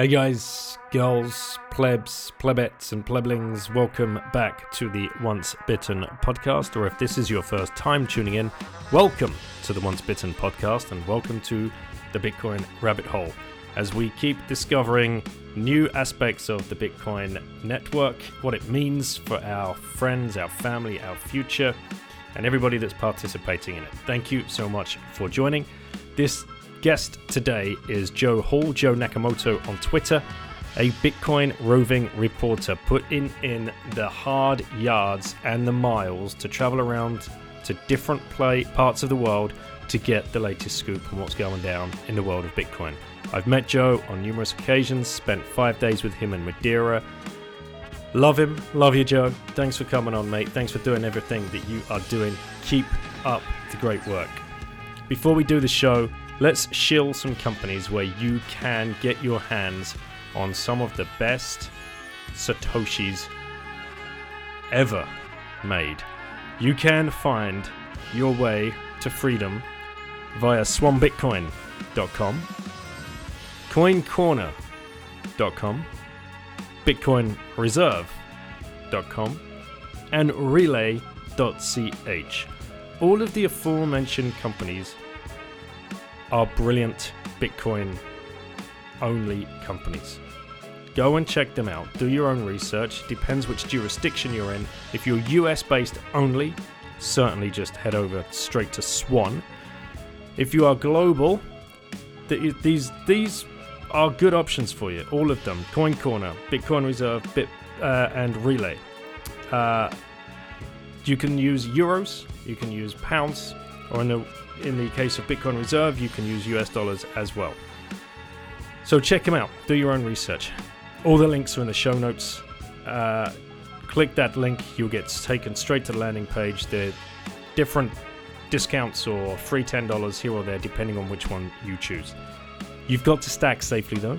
Hey guys, girls, plebs, plebettes, and pleblings, welcome back to the Once Bitten podcast. Or if this is your first time tuning in, welcome to the Once Bitten podcast and welcome to the Bitcoin rabbit hole as we keep discovering new aspects of the Bitcoin network, what it means for our friends, our family, our future, and everybody that's participating in it. Thank you so much for joining. This guest today is Joe Hall, Joe Nakamoto on Twitter, a Bitcoin roving reporter putting in the hard yards and the miles to travel around to different play parts of the world to get the latest scoop on what's going down in the world of Bitcoin. I've met Joe on numerous occasions, spent five days with him in Madeira. Love him, love you, Joe. Thanks for coming on, mate. Thanks for doing everything that you are doing. Keep up the great work. Before we do the show, let's shill some companies where you can get your hands on some of the best Satoshis ever made. You can find your way to freedom via swanbitcoin.com, coincorner.com, bitcoinreserve.com, and relay.ch. All of the aforementioned companies are brilliant Bitcoin only companies. Go and check them out. Do your own research. Depends which jurisdiction you're in. If you're US based only, certainly just head over straight to Swan. If you are global, these these are good options for you. All of them: Coin Corner, Bitcoin Reserve, Bit uh, and Relay. Uh, you can use euros, you can use pounds, or in the in the case of Bitcoin Reserve, you can use US dollars as well. So check them out. Do your own research. All the links are in the show notes. Uh, click that link, you'll get taken straight to the landing page. There are different discounts or free $10 here or there, depending on which one you choose. You've got to stack safely though.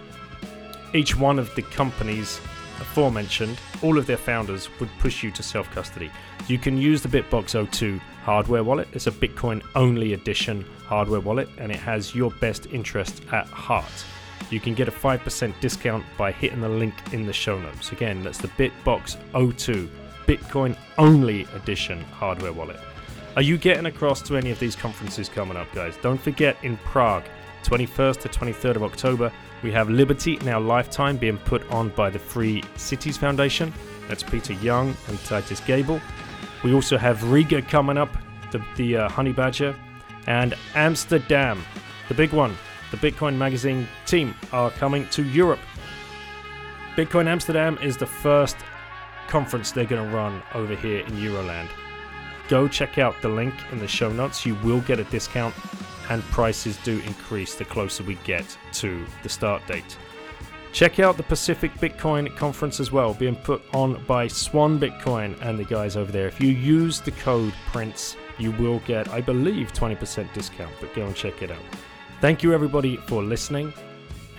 Each one of the companies aforementioned, all of their founders would push you to self custody. You can use the Bitbox 02 hardware wallet. It's a Bitcoin only edition hardware wallet and it has your best interest at heart. You can get a 5% discount by hitting the link in the show notes. Again, that's the Bitbox 02 Bitcoin only edition hardware wallet. Are you getting across to any of these conferences coming up, guys? Don't forget in Prague, 21st to 23rd of October, we have Liberty our lifetime being put on by the Free Cities Foundation. That's Peter Young and Titus Gebel. We also have Riga coming up, the, the uh, Honey Badger, and Amsterdam, the big one. The Bitcoin Magazine team are coming to Europe. Bitcoin Amsterdam is the first conference they're going to run over here in Euroland. Go check out the link in the show notes. You will get a discount, and prices do increase the closer we get to the start date. Check out the Pacific Bitcoin Conference as well, being put on by Swan Bitcoin and the guys over there. If you use the code PRINCE, you will get, I believe, 20% discount, but go and check it out. Thank you, everybody, for listening,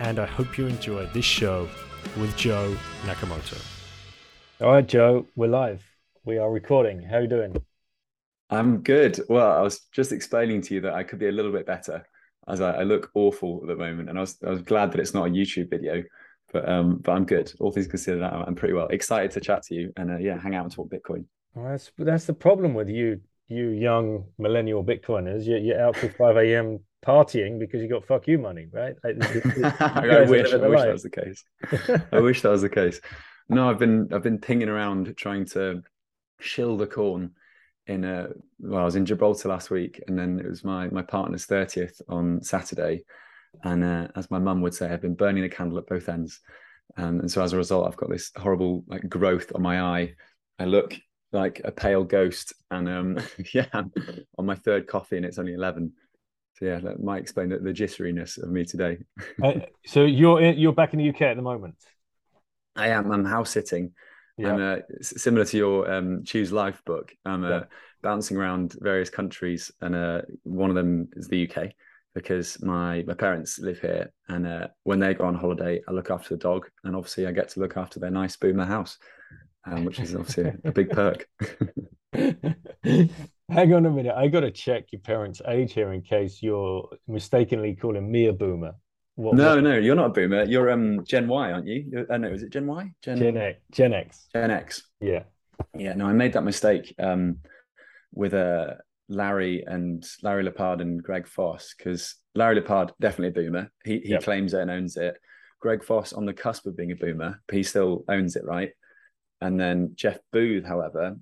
and I hope you enjoy this show with Joe Nakamoto. All right, Joe, we're live. We are recording. How are you doing? I'm good. Well, I was just explaining to you that I could be a little bit better as I, I look awful at the moment, and I was I was glad that it's not a YouTube video but um, but I'm good. All things considered, I'm pretty well. Excited to chat to you and uh, yeah, hang out and talk Bitcoin. Well, that's that's the problem with you, you young millennial Bitcoiners. You're, you're out till five a.m. partying because you got fuck you money, right? Like, I wish, I wish that was the case. I wish that was the case. No, I've been I've been pinging around trying to shill the corn in a well, I was in Gibraltar last week, and then it was my my partner's thirtieth on Saturday and uh, as my mum would say, I've been burning a candle at both ends. Um, and so as a result, I've got this horrible like growth on my eye. I look like a pale ghost. And um, yeah, I'm on my third coffee and it's only 11. So yeah, that might explain the, the jitteriness of me today. uh, so you're in, you're back in the UK at the moment. I am. I'm house sitting. Yeah. I'm uh, similar to your um, Choose Life book. I'm uh, yeah. bouncing around various countries, and uh, one of them is the UK because my my parents live here, and uh, when they go on holiday, I look after the dog, and obviously I get to look after their nice boomer house, um, which is obviously a big perk. Hang on a minute, I got to check your parents' age here in case you're mistakenly calling me a boomer. What, no, what? no, you're not a boomer. You're um Gen Y, aren't you? You're, uh, no, is it Gen Y? Gen... Gen X. Gen X. Gen X. Yeah. Yeah. No, I made that mistake um with uh Larry and Larry Lepard and Greg Foss because Larry Lepard definitely a boomer. He he yep. claims it and owns it. Greg Foss on the cusp of being a boomer, but he still owns it, right? And then Jeff Booth, however,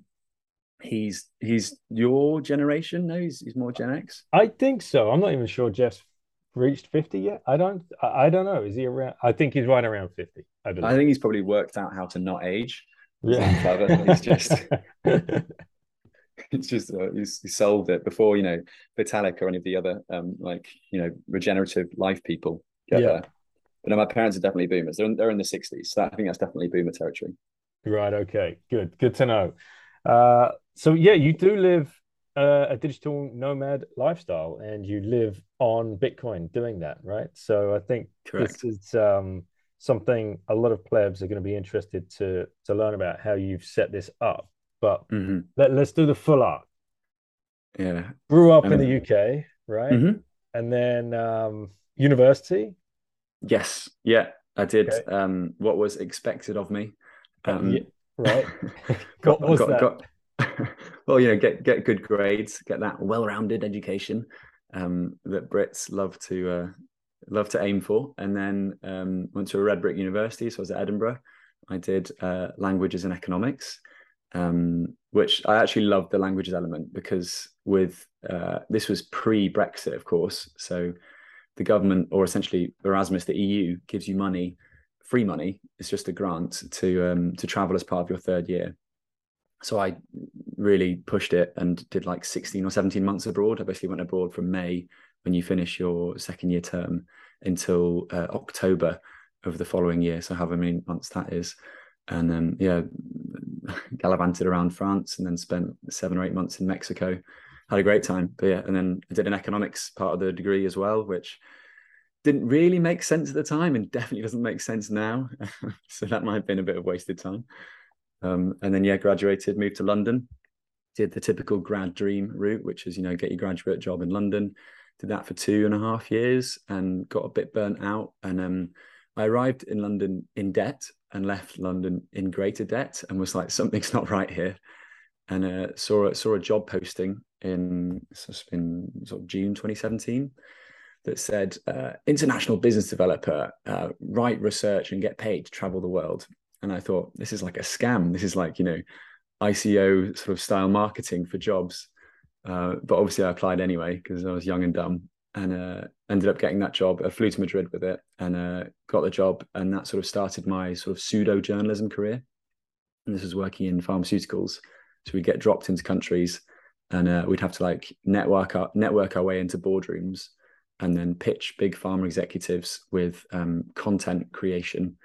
he's he's your generation. No, he's he's more Gen X. I think so. I'm not even sure Jeff's reached 50 yet? I don't I, don't know. Is he around I think he's right around 50. I, I think he's probably worked out how to not age. Yeah. He's just it's just uh, he's, he solved it before you know Vitalik or any of the other um like you know regenerative life people get yeah. there. But no, my parents are definitely boomers. They're in, they're in the 60s. So I think that's definitely boomer territory. Right. Okay. Good. Good to know. Uh, so yeah, you do live uh, a digital nomad lifestyle and you live on Bitcoin doing that, right? So I think Correct. this is um, something a lot of plebs are going to be interested to to learn about how you've set this up. But mm-hmm. let, us do the full arc. Yeah. Grew up in the UK, right? Mm-hmm. And then um, university. Yes. Yeah, I did. Okay. Um, what was expected of me. Um, yeah, right. got, what was got, that? Got, well, you know, get get good grades, get that well-rounded education um, that Brits love to uh, love to aim for, and then um, went to a red brick university. So I was at Edinburgh. I did uh, languages and economics, um, which I actually loved the languages element because with uh, this was pre-Brexit, of course. So the government, or essentially Erasmus, the EU, gives you money, free money. It's just a grant to um, to travel as part of your third year so I really pushed it and did like 16 or 17 months abroad. I basically went abroad from May when you finish your second year term until uh, October of the following year. So however many months that is. And then, yeah, gallivanted around France and then spent seven or eight months in Mexico. Had a great time. But yeah, and then I did an economics part of the degree as well, which didn't really make sense at the time and definitely doesn't make sense now. so that might have been a bit of wasted time. Um, and then yeah, graduated, moved to London, did the typical grad dream route, which is you know get your graduate job in London. Did that for two and a half years and got a bit burnt out. And um, I arrived in London in debt and left London in greater debt and was like something's not right here. And uh, saw a, saw a job posting in in sort of June 2017 that said uh, international business developer, uh, write research and get paid to travel the world and I thought this is like a scam. This is like you know ICO sort of style marketing for jobs. Uh, but obviously, I applied anyway because I was young and dumb, and uh, ended up getting that job. I flew to Madrid with it and uh, got the job, and that sort of started my sort of pseudo journalism career. And this was working in pharmaceuticals, so we'd get dropped into countries, and uh, we'd have to like network our network our way into boardrooms, and then pitch big pharma executives with um, content creation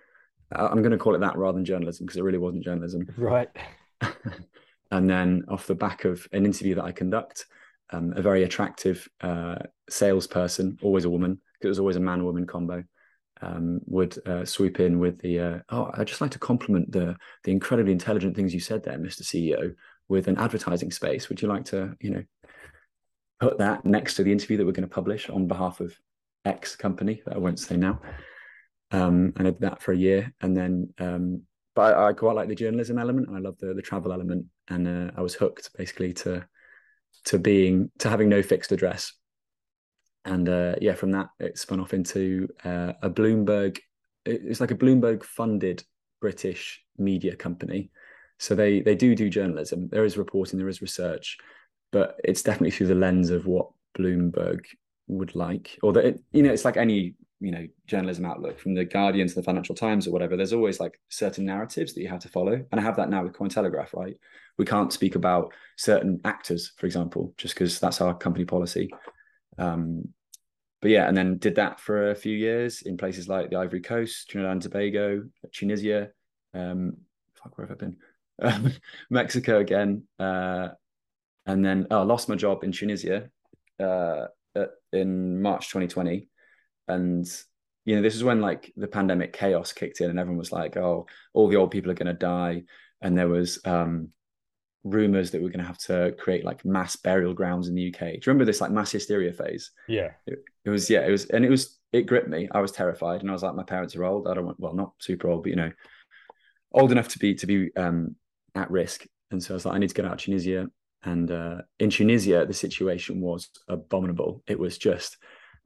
I'm going to call it that rather than journalism because it really wasn't journalism. Right. and then off the back of an interview that I conduct, um, a very attractive uh, salesperson, always a woman, because it was always a man woman combo, um, would uh, swoop in with the, uh, oh, I'd just like to compliment the the incredibly intelligent things you said there, Mr. CEO, with an advertising space. Would you like to, you know, put that next to the interview that we're going to publish on behalf of X company that I won't say now? um, and I did that for a year, and then um, but I, I, quite like the journalism element, and I love the the travel element, and uh, I was hooked basically to to being to having no fixed address, and uh, yeah, from that it spun off into uh, a Bloomberg. It's like a Bloomberg funded British media company, so they they do do journalism. There is reporting, there is research, but it's definitely through the lens of what Bloomberg would like, or that it, you know, it's like any you know journalism outlook from the guardian to the financial times or whatever there's always like certain narratives that you have to follow. And i have that now with cointelegraph right? We can't speak about certain actors for example just because that's our company policy. Um but yeah and then did that for a few years in places like the ivory coast trinidad and tobago tunisia Um, fuck, where have I been? Um, Mexico again, uh, and then oh, I lost my job in Tunisia uh, in March 2020, and you know this is when like the pandemic chaos kicked in, and everyone was like, "Oh, all the old people are going to die," and there was um, rumors that we are going to have to create like mass burial grounds in the UK. Do you remember this like mass hysteria phase? Yeah, it, it was. Yeah, it was, and it was. It gripped me. I was terrified, and I was like, "My parents are old. I don't want. Well, not super old, but you know, old enough to be to be um, at risk." And so I was like, "I need to get out of Tunisia." And uh, in Tunisia, the situation was abominable. It was just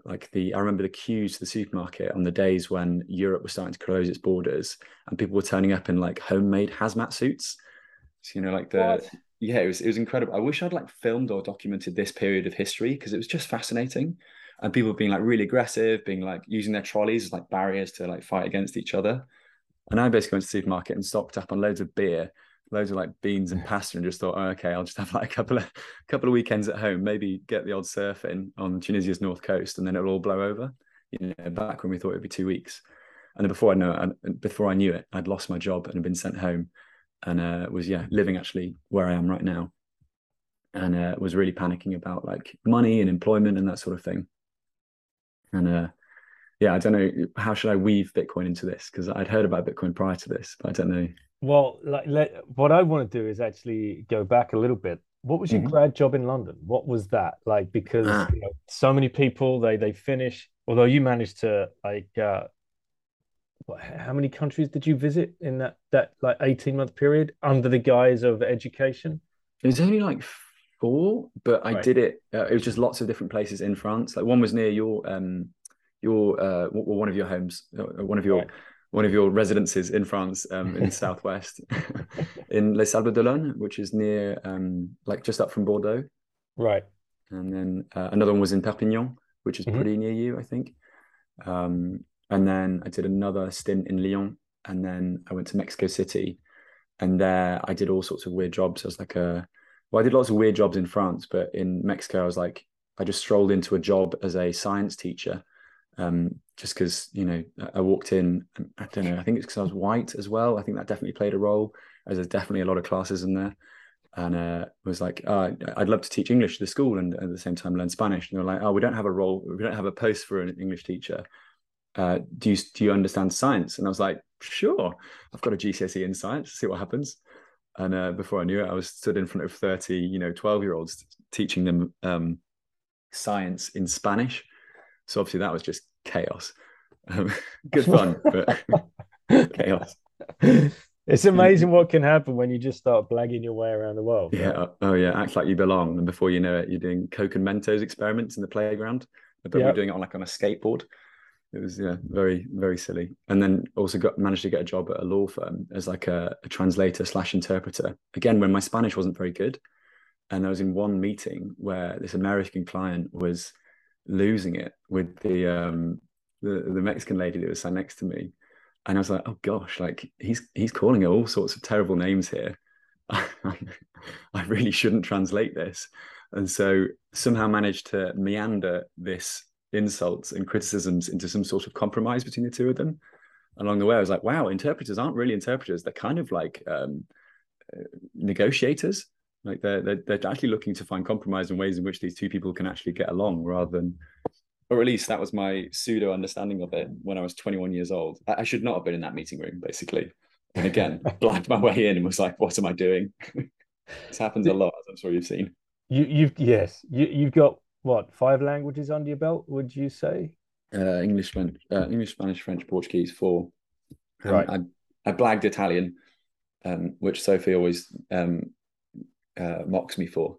like the I remember the queues to the supermarket on the days when Europe was starting to close its borders and people were turning up in like homemade hazmat suits. So, you know, like the yeah, it was it was incredible. I wish I'd like filmed or documented this period of history because it was just fascinating. And people being like really aggressive, being like using their trolleys as like barriers to like fight against each other. And I basically went to the supermarket and stocked up on loads of beer loads of like beans and pasta and just thought, oh, okay, I'll just have like a couple of couple of weekends at home, maybe get the odd surf in on Tunisia's north coast, and then it'll all blow over. You know, back when we thought it'd be two weeks, and then before I know it, before I knew it, I'd lost my job and had been sent home, and uh, was yeah living actually where I am right now, and uh, was really panicking about like money and employment and that sort of thing, and uh, yeah, I don't know how should I weave Bitcoin into this? Because I'd heard about Bitcoin prior to this, but I don't know well, like, let, what I want to do is actually go back a little bit. What was your mm-hmm. grad job in London? What was that like? Because ah. you know, so many people they they finish. Although you managed to like, uh, what, how many countries did you visit in that that like eighteen month period under the guise of education? It was only like four, but I right. did it. Uh, it was just lots of different places in France. Like one was near your um your uh one of your homes, uh, one of your. Right one of your residences in France, um, in the southwest, in Les Sables d'Olonne, which is near, um, like just up from Bordeaux. Right. And then uh, another one was in Perpignan, which is mm-hmm. pretty near you, I think. Um, and then I did another stint in Lyon, and then I went to Mexico City, and there I did all sorts of weird jobs. I was like a, well, I did lots of weird jobs in France, but in Mexico, I was like, I just strolled into a job as a science teacher um, just because you know I walked in. I don't know. I think it's because I was white as well. I think that definitely played a role. As there's definitely a lot of classes in there, and uh, was like, oh, I'd love to teach English to the school and at the same time learn Spanish. And they were like, oh, we don't have a role. We don't have a post for an English teacher. Uh, do you do you understand science? And I was like, sure. I've got a GCSE in science. See what happens. And uh, before I knew it, I was stood in front of thirty, you know, twelve year olds teaching them um, science in Spanish so obviously that was just chaos. Um, good fun, but chaos. It's amazing what can happen when you just start blagging your way around the world. Yeah. Right? Oh, yeah. Act like you belong, and before you know it, you're doing Coke and Mentos experiments in the playground. But yep. we're doing it on like on a skateboard. It was yeah, very very silly. And then also got managed to get a job at a law firm as like a, a translator slash interpreter. Again, when my Spanish wasn't very good, and I was in one meeting where this American client was losing it with the um the, the Mexican lady that was sat next to me. And I was like, oh gosh, like he's he's calling her all sorts of terrible names here. I really shouldn't translate this. And so somehow managed to meander this insults and criticisms into some sort of compromise between the two of them. Along the way, I was like, wow, interpreters aren't really interpreters. They're kind of like um, uh, negotiators. Like they're, they're they're actually looking to find compromise and ways in which these two people can actually get along, rather than, or at least that was my pseudo understanding of it when I was 21 years old. I, I should not have been in that meeting room, basically. And again, blacked my way in and was like, "What am I doing?" this happens a lot, as I'm sure you've seen. You you've yes, you you've got what five languages under your belt? Would you say? Uh, English, uh, English, Spanish, French, Portuguese, four. Um, right. I, I blagged Italian, um, which Sophie always um, uh, mocks me for,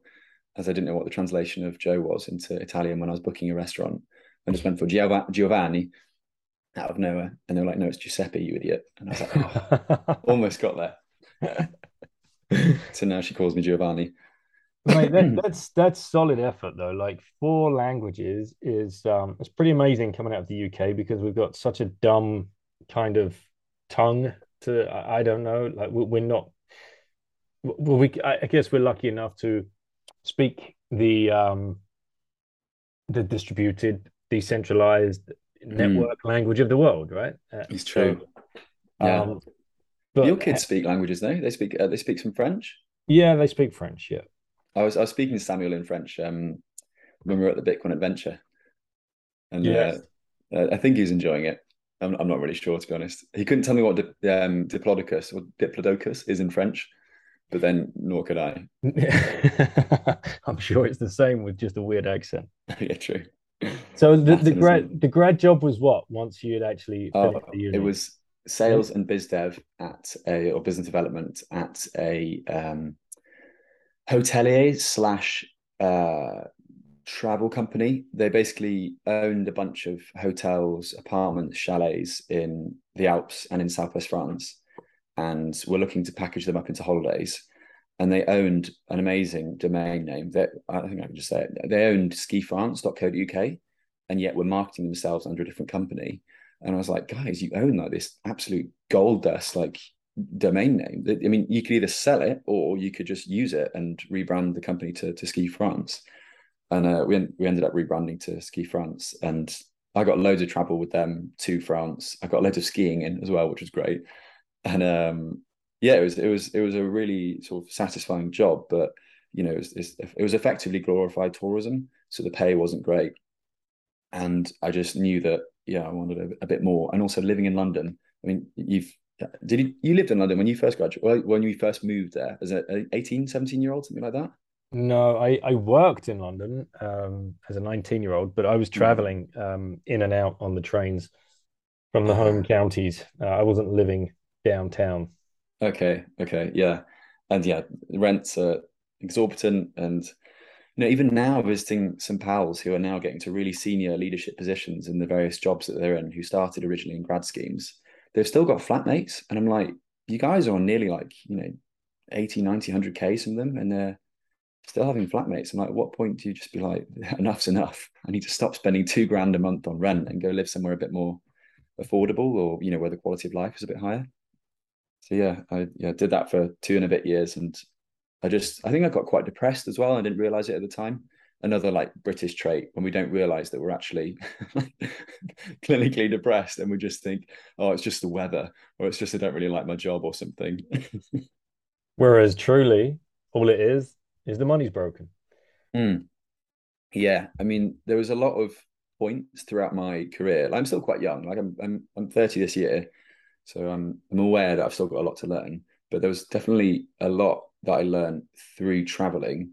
as I didn't know what the translation of Joe was into Italian when I was booking a restaurant. I just went for Giovanni out of nowhere, and they were like, "No, it's Giuseppe, you idiot." And I was like, oh, "Almost got there." so now she calls me Giovanni. Mate, that, that's that's solid effort though. Like four languages is um it's pretty amazing coming out of the UK because we've got such a dumb kind of tongue to I, I don't know like we're not well, we I guess we're lucky enough to speak the um, the distributed, decentralized network mm. language of the world, right? Uh, it's true. So, yeah. Um, But your kids speak languages, though. They speak. Uh, they speak some French. Yeah, they speak French. Yeah. I was I was speaking to Samuel in French um, when we were at the Bitcoin Adventure, and yes. uh, I think he's enjoying it. I'm, I'm not really sure to be honest. He couldn't tell me what di- um, diplodocus or diplodocus is in French, but then nor could I. I'm sure it's the same with just a weird accent. yeah, true. So the, the grad the grad job was what once you had actually oh, It was sales and biz dev at a or business development at a um, hotelier slash uh, travel company. They basically owned a bunch of hotels, apartments, chalets in the Alps and in Southwest France, and were looking to package them up into holidays. And they owned an amazing domain name that I think I can just say it. They owned skifrance.co.uk and yet were marketing themselves under a different company. And I was like, guys, you own like this absolute gold dust, like domain name. I mean, you could either sell it or you could just use it and rebrand the company to, to Ski France. And uh, we, we ended up rebranding to Ski France. And I got loads of travel with them to France. I got loads of skiing in as well, which was great. And um, yeah, it was it was it was a really sort of satisfying job, but you know, it was, it was effectively glorified tourism. So the pay wasn't great, and I just knew that yeah, I wanted a, a bit more. And also living in London. I mean, you've did you, you lived in London when you first graduated? Well, when you first moved there as an 18, 17 year old, something like that? No, I, I worked in London um, as a 19 year old, but I was mm. traveling um, in and out on the trains from the home counties. Uh, I wasn't living downtown. Okay, okay, yeah. And yeah, rents are exorbitant. And, you know, even now visiting some pals who are now getting to really senior leadership positions in the various jobs that they're in, who started originally in grad schemes, they've still got flatmates. And I'm like, you guys are on nearly like, you know, 80, 90, 100K, some of them. And they're, still having flatmates. I'm like, at what point do you just be like, enough's enough? I need to stop spending two grand a month on rent and go live somewhere a bit more affordable or, you know, where the quality of life is a bit higher. So yeah, I yeah, did that for two and a bit years. And I just, I think I got quite depressed as well. I didn't realize it at the time. Another like British trait when we don't realize that we're actually clinically depressed and we just think, oh, it's just the weather or it's just I don't really like my job or something. Whereas truly, all it is is the money's broken. Mm. Yeah, I mean, there was a lot of points throughout my career. I'm still quite young. Like I'm, I'm, I'm 30 this year, so I'm, I'm aware that I've still got a lot to learn. But there was definitely a lot that I learned through traveling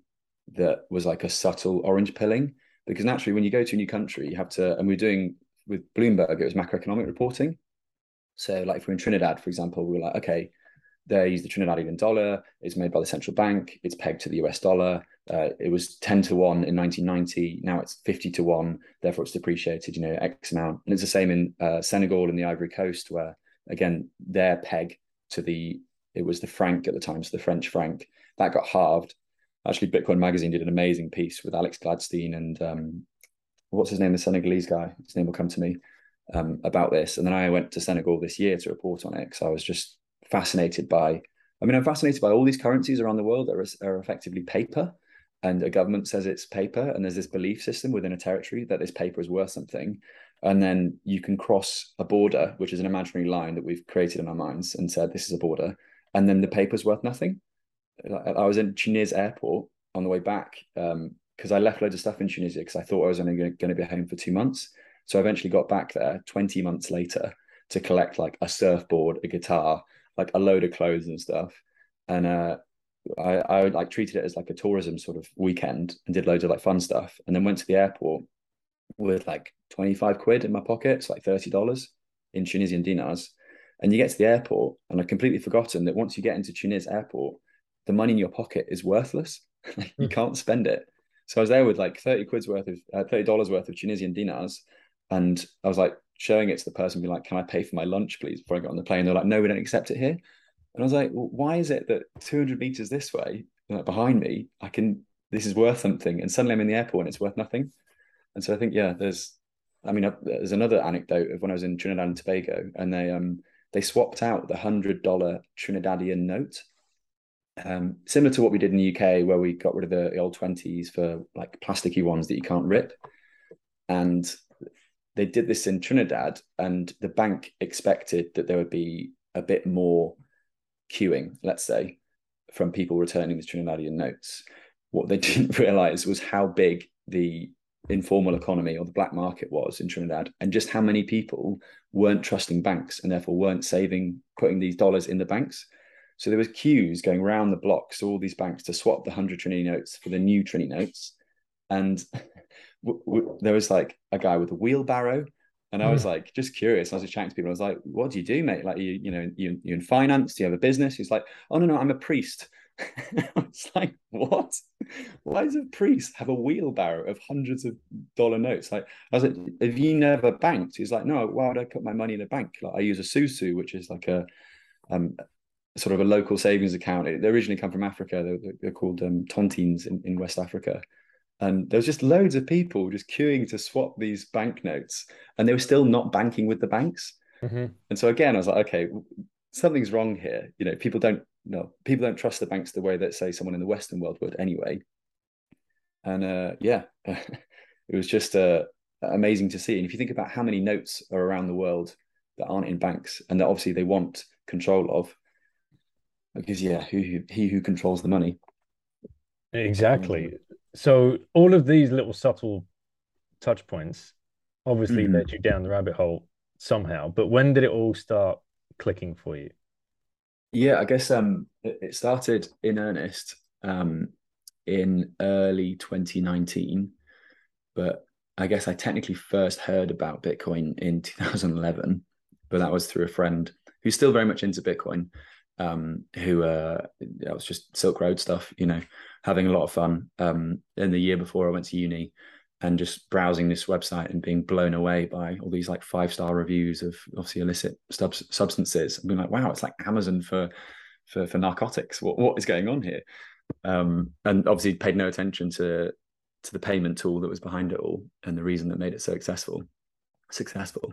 that was like a subtle orange pilling. Because naturally, when you go to a new country, you have to, and we're doing with Bloomberg, it was macroeconomic reporting. So, like, if we're in Trinidad, for example, we were like, okay, they use the Trinidadian dollar. It's made by the central bank. It's pegged to the US dollar. Uh, it was 10 to 1 in 1990. Now it's 50 to 1. Therefore, it's depreciated, you know, X amount. And it's the same in uh, Senegal and the Ivory Coast, where, again, their peg to the, it was the franc at the time, so the French franc, that got halved. Actually, Bitcoin Magazine did an amazing piece with Alex Gladstein and um, what's his name, the Senegalese guy. His name will come to me um, about this. And then I went to Senegal this year to report on it because I was just fascinated by. I mean, I'm fascinated by all these currencies around the world that are, are effectively paper, and a government says it's paper, and there's this belief system within a territory that this paper is worth something, and then you can cross a border, which is an imaginary line that we've created in our minds, and said this is a border, and then the paper's worth nothing. I was in Tunis airport on the way back because um, I left loads of stuff in Tunisia because I thought I was only going to be home for two months. So I eventually got back there 20 months later to collect like a surfboard, a guitar, like a load of clothes and stuff. And uh, I, I like treated it as like a tourism sort of weekend and did loads of like fun stuff. And then went to the airport with like 25 quid in my pocket, it's like $30 in Tunisian dinars. And you get to the airport, and I've completely forgotten that once you get into Tunis airport, the money in your pocket is worthless. you mm. can't spend it. So I was there with like 30 quid's worth of uh, $30 worth of Tunisian dinars. And I was like, showing it to the person, be like, "Can I pay for my lunch, please?" Before I get on the plane, they're like, "No, we don't accept it here." And I was like, well, "Why is it that 200 meters this way, like behind me, I can this is worth something, and suddenly I'm in the airport and it's worth nothing?" And so I think, yeah, there's, I mean, uh, there's another anecdote of when I was in Trinidad and Tobago, and they um they swapped out the hundred dollar Trinidadian note. Um, similar to what we did in the UK, where we got rid of the, the old twenties for like plasticky ones that you can't rip, and they did this in Trinidad, and the bank expected that there would be a bit more queuing, let's say, from people returning the Trinidadian notes. What they didn't realize was how big the informal economy or the black market was in Trinidad, and just how many people weren't trusting banks and therefore weren't saving, putting these dollars in the banks. So there was queues going around the blocks to all these banks to swap the hundred Trini notes for the new Trini notes, and w- w- there was like a guy with a wheelbarrow. And I was hmm. like, just curious. I was chatting to people. I was like, "What do you do, mate? Like, you, you know, you, you in finance? Do you have a business?" He's like, "Oh no, no, I'm a priest." it's like, what? Why does a priest have a wheelbarrow of hundreds of dollar notes? Like, I was like, have you never banked? He's like, no, why would I put my money in a bank? Like, I use a Susu, which is like a um, sort of a local savings account. They originally come from Africa. They're, they're called um, tontines in, in West Africa. And there was just loads of people just queuing to swap these banknotes, and they were still not banking with the banks. Mm-hmm. And so again, I was like, okay, something's wrong here. You know, people don't no, people don't trust the banks the way that say someone in the Western world would anyway. And uh, yeah, it was just uh, amazing to see. And if you think about how many notes are around the world that aren't in banks and that obviously they want control of, because yeah, who, he who controls the money. Exactly. So all of these little subtle touch points obviously mm-hmm. led you down the rabbit hole somehow. But when did it all start clicking for you? Yeah, I guess um, it started in earnest um, in early 2019, but I guess I technically first heard about Bitcoin in 2011, but that was through a friend who's still very much into Bitcoin. Um, who uh, that was just Silk Road stuff, you know, having a lot of fun. Um, in the year before I went to uni, and just browsing this website and being blown away by all these like five star reviews of obviously illicit sub- substances. And being like wow it's like amazon for for for narcotics. What what is going on here? Um, and obviously paid no attention to to the payment tool that was behind it all and the reason that made it so successful successful.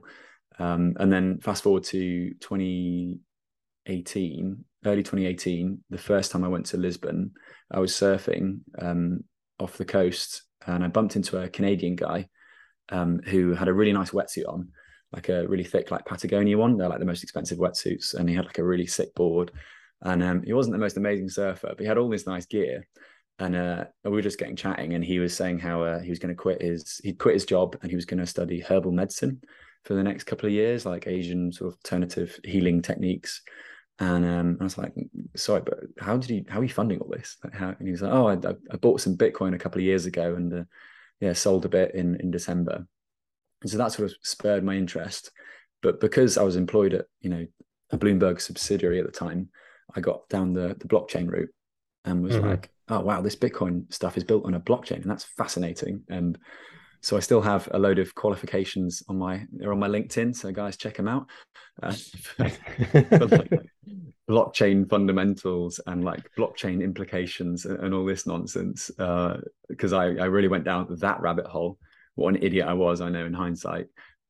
Um, and then fast forward to 2018 early 2018 the first time i went to lisbon i was surfing um, off the coast and I bumped into a Canadian guy um, who had a really nice wetsuit on, like a really thick, like Patagonia one. They're like the most expensive wetsuits, and he had like a really sick board. And um, he wasn't the most amazing surfer, but he had all this nice gear. And uh, we were just getting chatting, and he was saying how uh, he was going to quit his he'd quit his job and he was going to study herbal medicine for the next couple of years, like Asian sort of alternative healing techniques. And um, I was like, sorry, but how did he, how are you funding all this? Like how, and he was like, oh, I, I, bought some Bitcoin a couple of years ago and uh, yeah, sold a bit in, in December. And so that sort of spurred my interest. But because I was employed at, you know, a Bloomberg subsidiary at the time, I got down the, the blockchain route and was mm-hmm. like, oh, wow, this Bitcoin stuff is built on a blockchain and that's fascinating. And so I still have a load of qualifications on my they're on my LinkedIn. So guys, check them out. Uh, like, blockchain fundamentals and like blockchain implications and, and all this nonsense. Because uh, I I really went down that rabbit hole. What an idiot I was! I know in hindsight.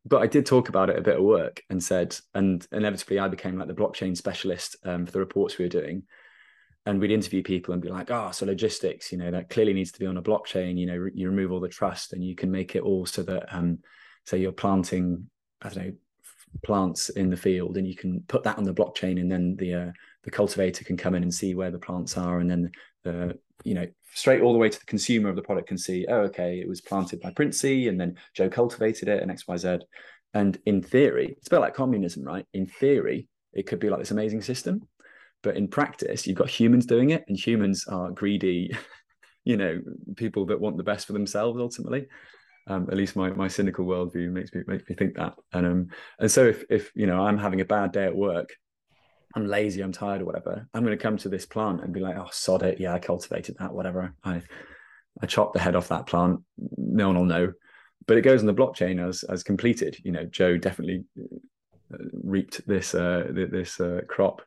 But I did talk about it a bit at work and said, and inevitably I became like the blockchain specialist um, for the reports we were doing and we'd interview people and be like, oh, so logistics, you know, that clearly needs to be on a blockchain. You know, re- you remove all the trust and you can make it all so that, um, say, you're planting, I don't know, plants in the field, and you can put that on the blockchain, and then the uh, the cultivator can come in and see where the plants are, and then the you know straight all the way to the consumer of the product can see, oh, okay, it was planted by Princey, and then Joe cultivated it, and X, Y, Z. And in theory, it's a bit like communism, right? In theory, it could be like this amazing system but in practice, you've got humans doing it, and humans are greedy, you know, people that want the best for themselves ultimately. Um, at least my my cynical worldview makes me makes me think that. And um and so if if you know I'm having a bad day at work, I'm lazy, I'm tired or whatever, I'm going to come to this plant and be like, oh sod it, yeah, I cultivated that, whatever. I I chopped the head off that plant. No one will know, but it goes on the blockchain as as completed. You know, Joe definitely uh, reaped this uh this uh, crop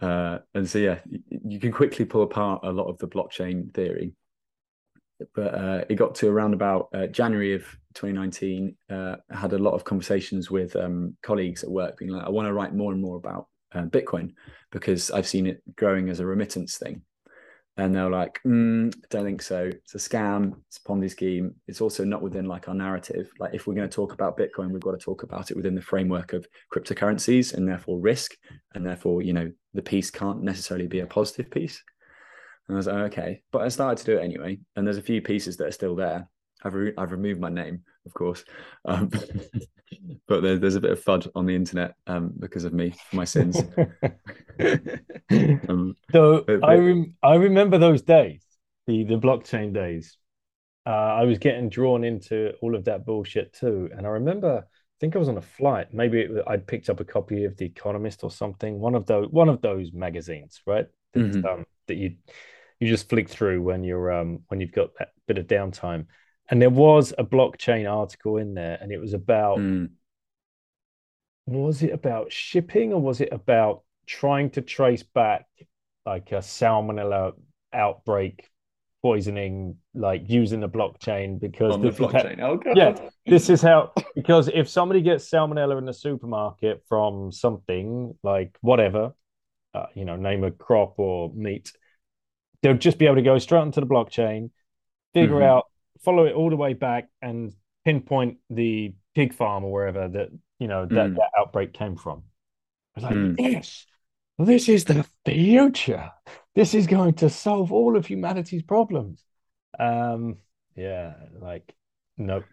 uh, and so, yeah, you can quickly pull apart a lot of the blockchain theory. But uh, it got to around about uh, January of 2019. Uh, I had a lot of conversations with um, colleagues at work, being like, I want to write more and more about uh, Bitcoin because I've seen it growing as a remittance thing. and they're like, mm, don't think so. It's a scam. It's a Ponzi scheme. It's also not within like our narrative. Like if we're going to talk about Bitcoin, we've got to talk about it within the framework of cryptocurrencies and therefore risk, and therefore you know the piece can't necessarily be a positive piece. And I was like, okay, but I started to do it anyway. And there's a few pieces that are still there. I've re- I've removed my name, of course, um, but there, there's a bit of fud on the internet um, because of me, my sins. um, so but, I rem- I remember those days, the the blockchain days. Uh, I was getting drawn into all of that bullshit too, and I remember. I think I was on a flight. Maybe it, I'd picked up a copy of The Economist or something. One of those, one of those magazines, right? That, mm-hmm. Um, that you you just flick through when you're um when you've got that bit of downtime. And there was a blockchain article in there and it was about mm. was it about shipping or was it about trying to trace back like a salmonella outbreak poisoning like using the blockchain? Because On the blockchain how, oh god. Yeah this is how because if somebody gets salmonella in the supermarket from something like whatever uh, you know name a crop or meat they'll just be able to go straight onto the blockchain figure mm-hmm. out follow it all the way back and pinpoint the pig farm or wherever that you know that, mm. that outbreak came from. I was like, mm. yes, this is the future. This is going to solve all of humanity's problems. Um, yeah, like nope.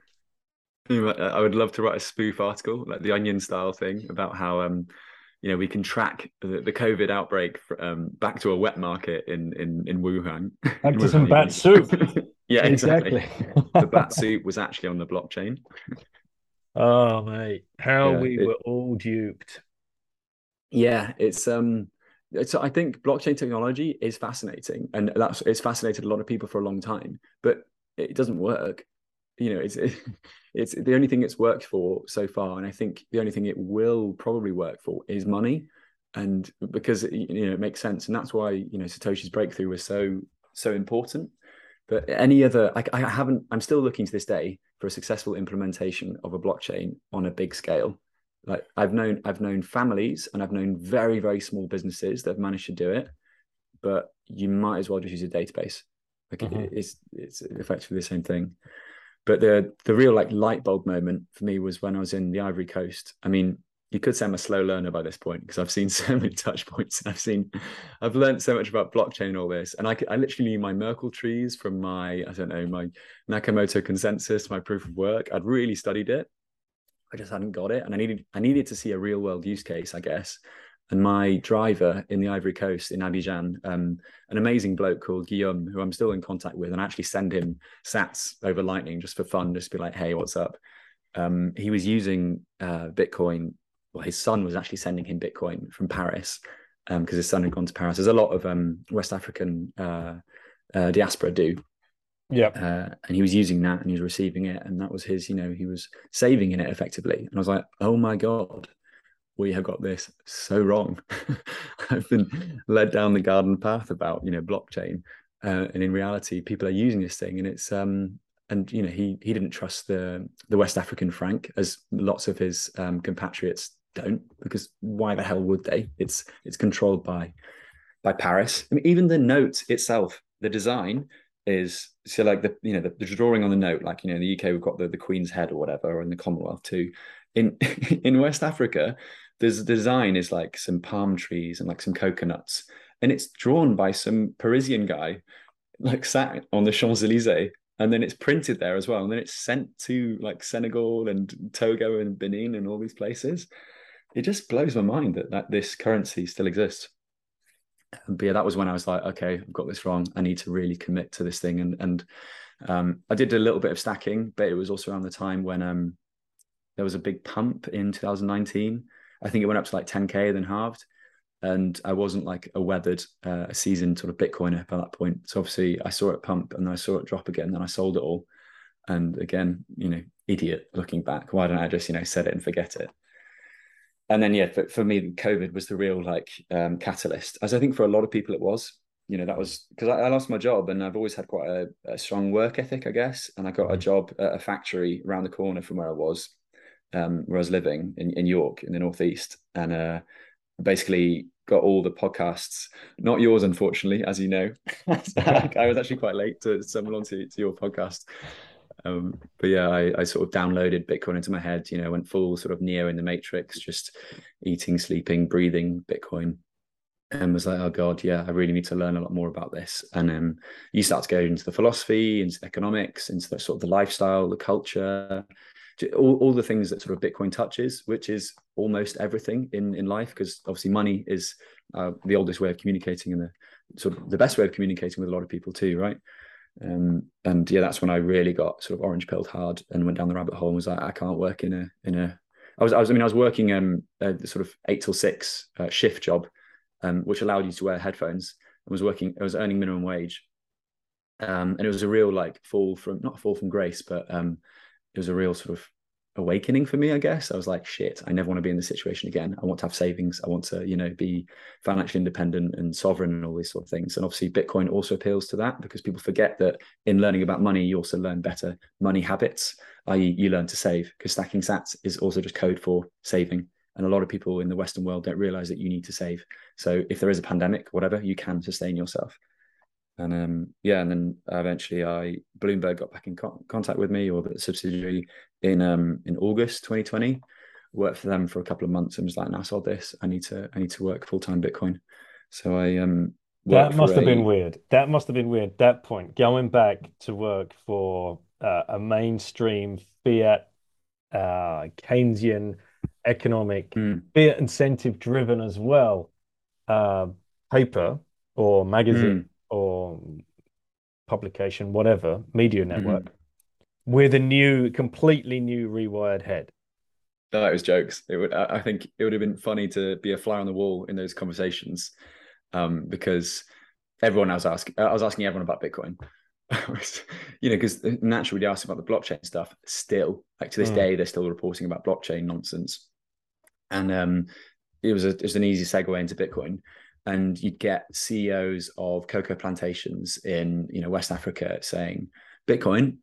I would love to write a spoof article, like the Onion style thing, about how um, you know we can track the, the COVID outbreak um, back to a wet market in in in Wuhan. Back to some bat soup. yeah, exactly. exactly. the bat soup was actually on the blockchain. Oh mate, how yeah, we it, were all duped. Yeah, it's um so I think blockchain technology is fascinating, and that's it's fascinated a lot of people for a long time, but it doesn't work you know it's it's the only thing it's worked for so far and i think the only thing it will probably work for is money and because you know it makes sense and that's why you know satoshi's breakthrough was so so important. But any other I, I haven't i'm still looking to this day for a successful implementation of a blockchain on a big scale. Like i've known i've known families and i've known very very small businesses that have managed to do it but you might as well just use a database. Like mm-hmm. it's it's effectively the same thing but the the real like light bulb moment for me was when I was in the Ivory Coast. I mean, you could say I'm a slow learner by this point because I've seen so many touch points I've seen, I've learned so much about blockchain and all this. And I, I literally knew my Merkle trees from my, I don't know, my Nakamoto consensus, my proof of work. I'd really studied it. I just hadn't got it. And I needed, I needed to see a real world use case, I guess and my driver in the Ivory Coast in Abidjan, um, an amazing bloke called Guillaume, who I'm still in contact with, and I actually send him sats over Lightning just for fun, just to be like, "Hey, what's up?" Um, he was using uh, Bitcoin. Well, his son was actually sending him Bitcoin from Paris because um, his son had gone to Paris. There's a lot of um, West African uh, uh, diaspora do. Yeah. Uh, and he was using that and he was receiving it. And that was his, you know, he was saving in it effectively. And I was like, oh my God, we have got this so wrong. I've been led down the garden path about you know blockchain, uh, and in reality, people are using this thing, and it's um and you know he he didn't trust the the West African franc as lots of his um, compatriots don't because why the hell would they? It's it's controlled by by Paris. I mean, even the note itself, the design is so like the you know the, the drawing on the note, like you know in the UK we've got the the Queen's head or whatever, or in the Commonwealth too. In in West Africa, there's design is like some palm trees and like some coconuts and it's drawn by some parisian guy like sat on the champs-elysees and then it's printed there as well and then it's sent to like senegal and togo and benin and all these places. It just blows my mind that, that this currency still exists. But yeah that was when i was like okay i've got this wrong. I need to really commit to this thing. And and um, i did a little bit of stacking but it was also around the time when um, there was a big pump in 2019 I think it went up to like 10k, then halved. And I wasn't like a weathered, uh, a seasoned sort of Bitcoiner by that point. So obviously, I saw it pump, and then I saw it drop again. And then I sold it all. And again, you know, idiot looking back. Why don't I just you know set it and forget it? And then yeah, for, for me, COVID was the real like um, catalyst. As I think for a lot of people it was. You know, that was because I, I, lost my job, and I've always had quite a, a strong work ethic, I guess. And I got a mm. job at a factory around the corner from where I was um, where I was living in, in York in the northeast, and uh, basically got all the podcasts, not yours, unfortunately, as you know. I was actually quite late to stumble onto to your podcast. Um, but yeah, I, I, sort of downloaded Bitcoin into my head, you know, went full sort of Neo in the Matrix, just eating, sleeping, breathing Bitcoin. And was like, oh God, yeah, I really need to learn a lot more about this. And then you start to go into the philosophy, into economics, into the sort of the lifestyle, the culture, all, all the things that sort of Bitcoin touches, which is almost everything in in life, because obviously money is uh, the oldest way of communicating and the sort of the best way of communicating with a lot of people too, right? Um, and yeah, that's when I really got sort of orange pilled hard and went down the rabbit hole and was like, I can't work in a in a. I was I was I mean I was working um a sort of eight till six uh, shift job, um, which allowed you to wear headphones. and was working. I was earning minimum wage, um, and it was a real like fall from not a fall from grace, but um, it was a real sort of awakening for me, I guess. I was like, shit, I never want to be in this situation again. I want to have savings. I want to, you know, be financially independent and sovereign and all these sort of things. And obviously, Bitcoin also appeals to that because people forget that in learning about money, you also learn better money habits, i.e., you learn to save because stacking sats is also just code for saving. And a lot of people in the Western world don't realize that you need to save. So if there is a pandemic, whatever, you can sustain yourself and um, yeah, and then eventually I Bloomberg got back in co- contact with me or the subsidiary in um in August 2020. Worked for them for a couple of months and was like, "Now, nah, this. I need to I need to work full time Bitcoin." So I um that must have a... been weird. That must have been weird. That point, going back to work for uh, a mainstream fiat uh, Keynesian economic, mm. fiat incentive driven as well uh, paper or magazine. Mm or publication, whatever, media mm-hmm. network, mm-hmm. with a new, completely new rewired head. That was jokes. It would, I think, it would have been funny to be a fly on the wall in those conversations, um, because everyone I was asking, I was asking everyone about Bitcoin. you know, because naturally they ask about the blockchain stuff. Still, like to this mm. day, they're still reporting about blockchain nonsense, and um, it was a, it was an easy segue into Bitcoin and you'd get CEOs of cocoa plantations in you know West Africa saying Bitcoin,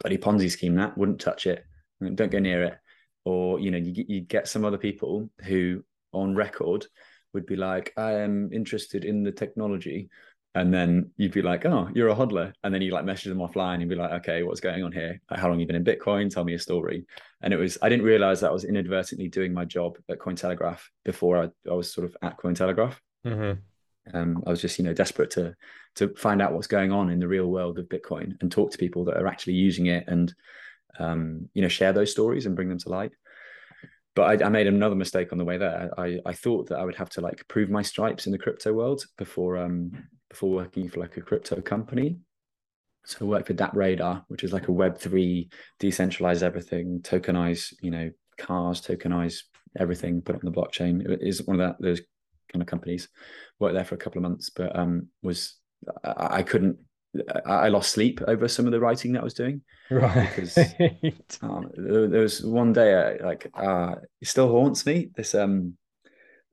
bloody Ponzi scheme that wouldn't touch it, don't go near it, or you know you you get some other people who on record would be like I am interested in the technology. And then you'd be like, "Oh, you're a hodler," and then you like message them offline and be like, "Okay, what's going on here? Like, how long you been in Bitcoin? Tell me a story." And it was I didn't realize that I was inadvertently doing my job at Cointelegraph before I, I was sort of at Cointelegraph. Mm-hmm. Um, I was just, you know, desperate to to find out what's going on in the real world of Bitcoin and talk to people that are actually using it and, um, you know, share those stories and bring them to light. But I, I, made another mistake on the way there. I, I thought that I would have to like prove my stripes in the crypto world before um before working for like a crypto company. So I worked for DappRadar, which is like a Web three decentralized everything, tokenize, you know, cars, tokenize everything, put it on the blockchain. It is one of that those kind of companies. Worked there for a couple of months, but um, was I, I couldn't. I lost sleep over some of the writing that I was doing. Right. Because um, there, there, was one day, I, like, uh, it still haunts me. This um,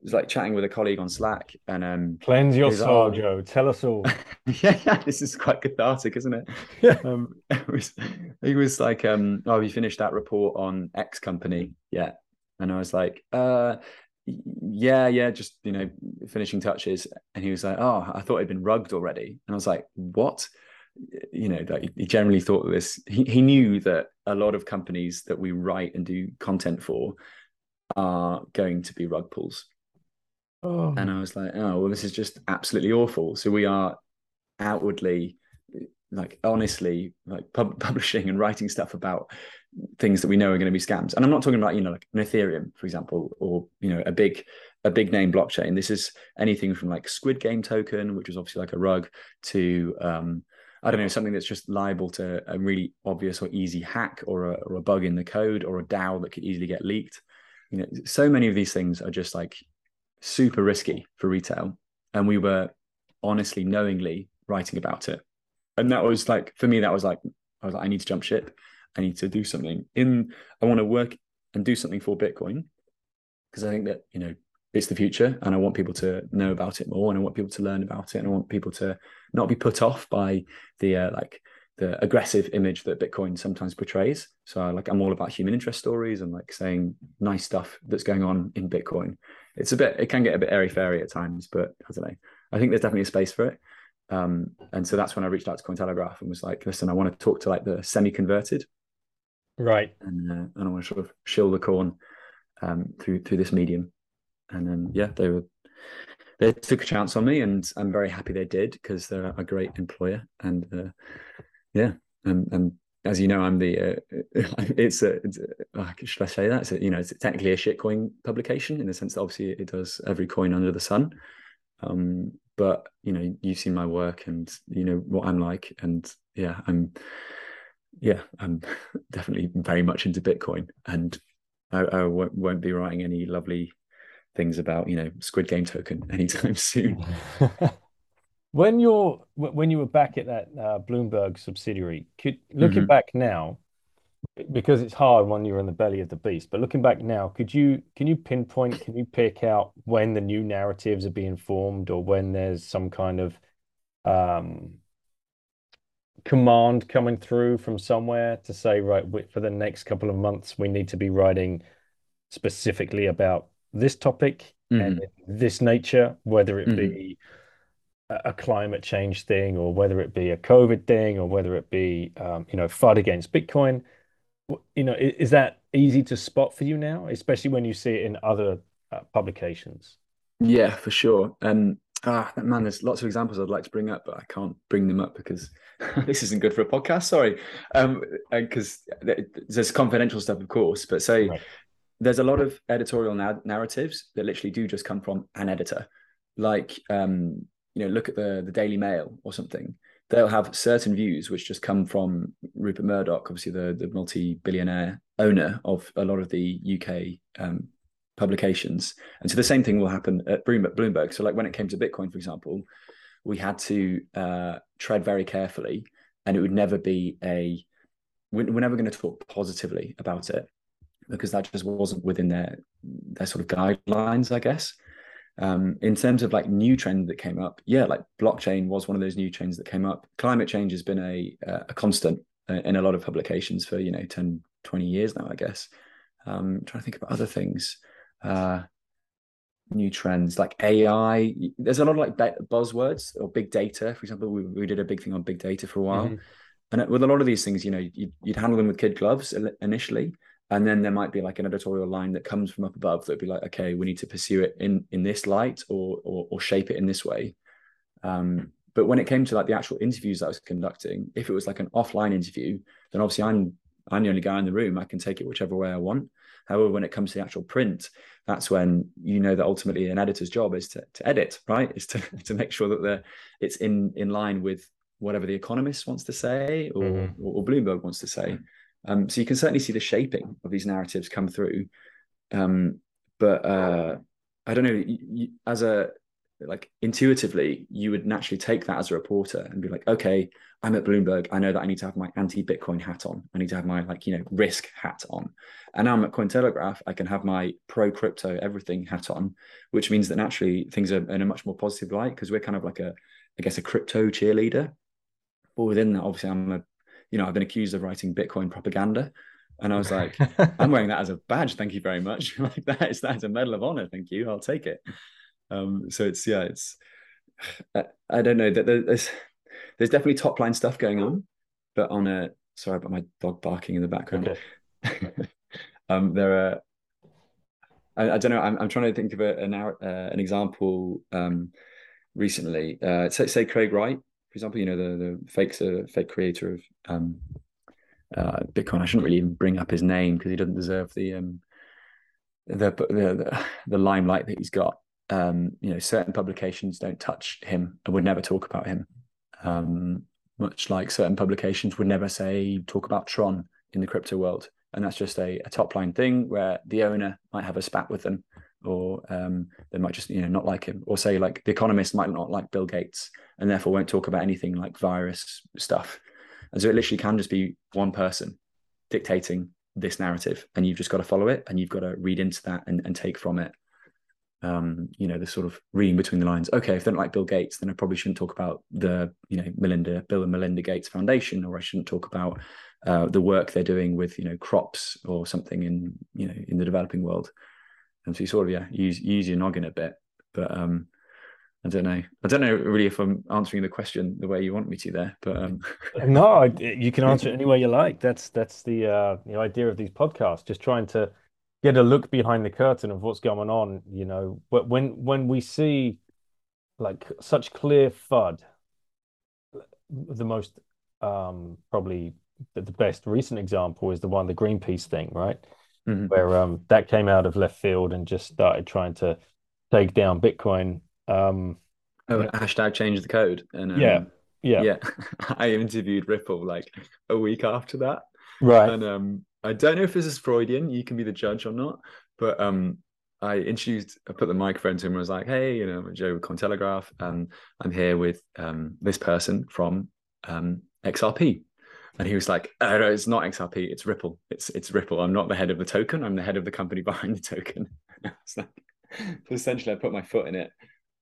was like chatting with a colleague on Slack, and um, cleanse your soul, oh, Joe. Tell us all. yeah, yeah, this is quite cathartic, isn't it? Yeah. Um, it was. He was like, um, "Oh, you finished that report on X company?" Yeah, and I was like, "Uh, yeah, yeah, just you know, finishing touches. And he was like, oh, I thought it'd been rugged already. And I was like, what? You know, like he generally thought this. He he knew that a lot of companies that we write and do content for are going to be rug pulls. Oh. And I was like, oh, well, this is just absolutely awful. So we are outwardly, like, honestly, like pub- publishing and writing stuff about things that we know are going to be scams. And I'm not talking about, you know, like an Ethereum, for example, or, you know, a big, a big name blockchain. This is anything from like Squid Game token, which is obviously like a rug, to, um, I don't know, something that's just liable to a really obvious or easy hack or a, or a bug in the code or a DAO that could easily get leaked. You know, so many of these things are just like super risky for retail. And we were honestly, knowingly writing about it. And that was like, for me, that was like, I was like, I need to jump ship. I need to do something in I want to work and do something for Bitcoin because I think that you know it's the future and I want people to know about it more and I want people to learn about it and I want people to not be put off by the uh, like the aggressive image that Bitcoin sometimes portrays. So like I'm all about human interest stories and like saying nice stuff that's going on in Bitcoin. It's a bit it can get a bit airy fairy at times, but I don't know. I think there's definitely a space for it. Um, and so that's when I reached out to Cointelegraph and was like, listen, I want to talk to like the semi-converted, right? And uh, and I want to sort of shill the corn um, through through this medium. And then yeah, they were they took a chance on me, and I'm very happy they did because they're a great employer. And uh, yeah, and, and as you know, I'm the uh, it's a, it's a should I say that? It's a, you know, it's technically a shitcoin publication in the sense that obviously it does every coin under the sun. Um, but you know, you've seen my work and you know what I'm like, and yeah, I'm yeah, I'm definitely very much into Bitcoin, and I, I won't, won't be writing any lovely things about you know Squid Game token anytime soon. when you're when you were back at that uh, Bloomberg subsidiary, could looking mm-hmm. back now, because it's hard when you're in the belly of the beast. But looking back now, could you can you pinpoint? Can you pick out when the new narratives are being formed, or when there's some kind of um, command coming through from somewhere to say, right, for the next couple of months, we need to be writing specifically about this topic mm-hmm. and this nature, whether it mm-hmm. be a climate change thing or whether it be a COVID thing or whether it be um, you know fight against Bitcoin. You know, is, that easy to spot for you now, especially when you see it in other uh, publications? Yeah, for sure. Um, ah, man, there's lots of examples I'd like to bring up, but I can't bring them up because this isn't good for a podcast. Sorry, because um, there's confidential stuff, of course. But say right there's a lot of editorial na- narratives that literally do just come from an editor. Like, um, you know, look at the the Daily Mail or something. They'll have certain views which just come from Rupert Murdoch, obviously the the multi billionaire owner of a lot of the UK um, publications. And so the same thing will happen at Bloomberg. So, like when it came to Bitcoin, for example, we had to uh, tread very carefully, and it would never be a we're, never going to talk positively about it because that just wasn't within their their sort of guidelines, I guess. Um, in terms of like new trend that came up, yeah, like blockchain was one of those new trends that came up. Climate change has been a a constant uh, in a lot of publications for you know 10, 20 years now, I guess. Um, trying to think about other things. Uh, new trends like AI. There's a lot of like buzzwords or big data. For example, we, we did a big thing on big data for a while. Mm-hmm. And with a lot of these things, you know, you'd, you'd handle them with kid gloves initially, and then there might be like an editorial line that comes from up above that'd be like okay we need to pursue it in in this light or or, or shape it in this way um, but when it came to like the actual interviews i was conducting if it was like an offline interview then obviously i'm i'm the only guy in the room i can take it whichever way i want however when it comes to the actual print that's when you know that ultimately an editor's job is to, to edit right is to, to make sure that the it's in in line with whatever the economist wants to say or, mm-hmm. or, or bloomberg wants to say um, so you can certainly see the shaping of these narratives come through. Um, but uh, I don't know, you, you, as a like intuitively, you would naturally take that as a reporter and be like, okay, I'm at Bloomberg. I know that I need to have my anti-Bitcoin hat on. I need to have my like you know risk hat on. And now I'm at Cointelegraph. I can have my pro-crypto everything hat on, which means that naturally things are in a much more positive light because we're kind of like a, I guess, a crypto cheerleader. But within that, obviously, I'm a you know, I've been accused of writing Bitcoin propaganda. And I was like, I'm wearing that as a badge. Thank you very much. like that is that is a medal of honor. Thank you. I'll take it. Um, so it's yeah, it's I, I don't know that there's there's definitely top line stuff going on, but on a sorry about my dog barking in the background. Okay. um, there are I, I, don't know. I'm, I'm trying to think of a, an uh, an example um, recently. Uh, say, say Craig Wright for example, you know, the the fake uh, fake creator of um, uh, Bitcoin. I shouldn't really even bring up his name because he doesn't deserve the um, the, the the limelight that he's got. Um, you know, certain publications don't touch him and would never talk about him. Um, much like certain publications would never say talk about Tron in the crypto world, and that's just a, a top line thing where the owner might have a spat with them or um, they might just you know not like him or say like the economist might not like bill gates and therefore won't talk about anything like virus stuff. And so it literally can just be one person dictating this narrative and you've just got to follow it and you've got to read into that and, and take from it um, you know, the sort of reading between the lines. Okay, if they don't like Bill Gates, then I probably shouldn't talk about the, you know, Melinda, Bill and Melinda Gates Foundation, or I shouldn't talk about uh, the work they're doing with, you know, crops or something in, you know, in the developing world. And so you sort of, yeah, use use your noggin a bit. But um, I don't know. I don't know really if I'm answering the question the way you want me to there, but um... no, you can answer it any way you like. That's that's the uh, the idea of these podcasts. Just trying to get a look behind the curtain of what's going on. You know, but when when we see like such clear FUD, the most um, probably the best recent example is the one the Greenpeace thing, right? Mm-hmm. Where um, that came out of left field and just started trying to take down Bitcoin. Um, oh, hashtag change the code. And um, yeah, yeah, yeah. I interviewed Ripple like a week after that, right? And um, I don't know if this is Freudian. You can be the judge or not. But um, I introduced, I put the microphone to him and was like, "Hey, you know, I'm Joe with Cointelegraph, and I'm here with um, this person from um, XRP." And he was like, oh, no, "It's not XRP. It's Ripple. It's it's Ripple. I'm not the head of the token. I'm the head of the company behind the token." I was like, essentially, I put my foot in it,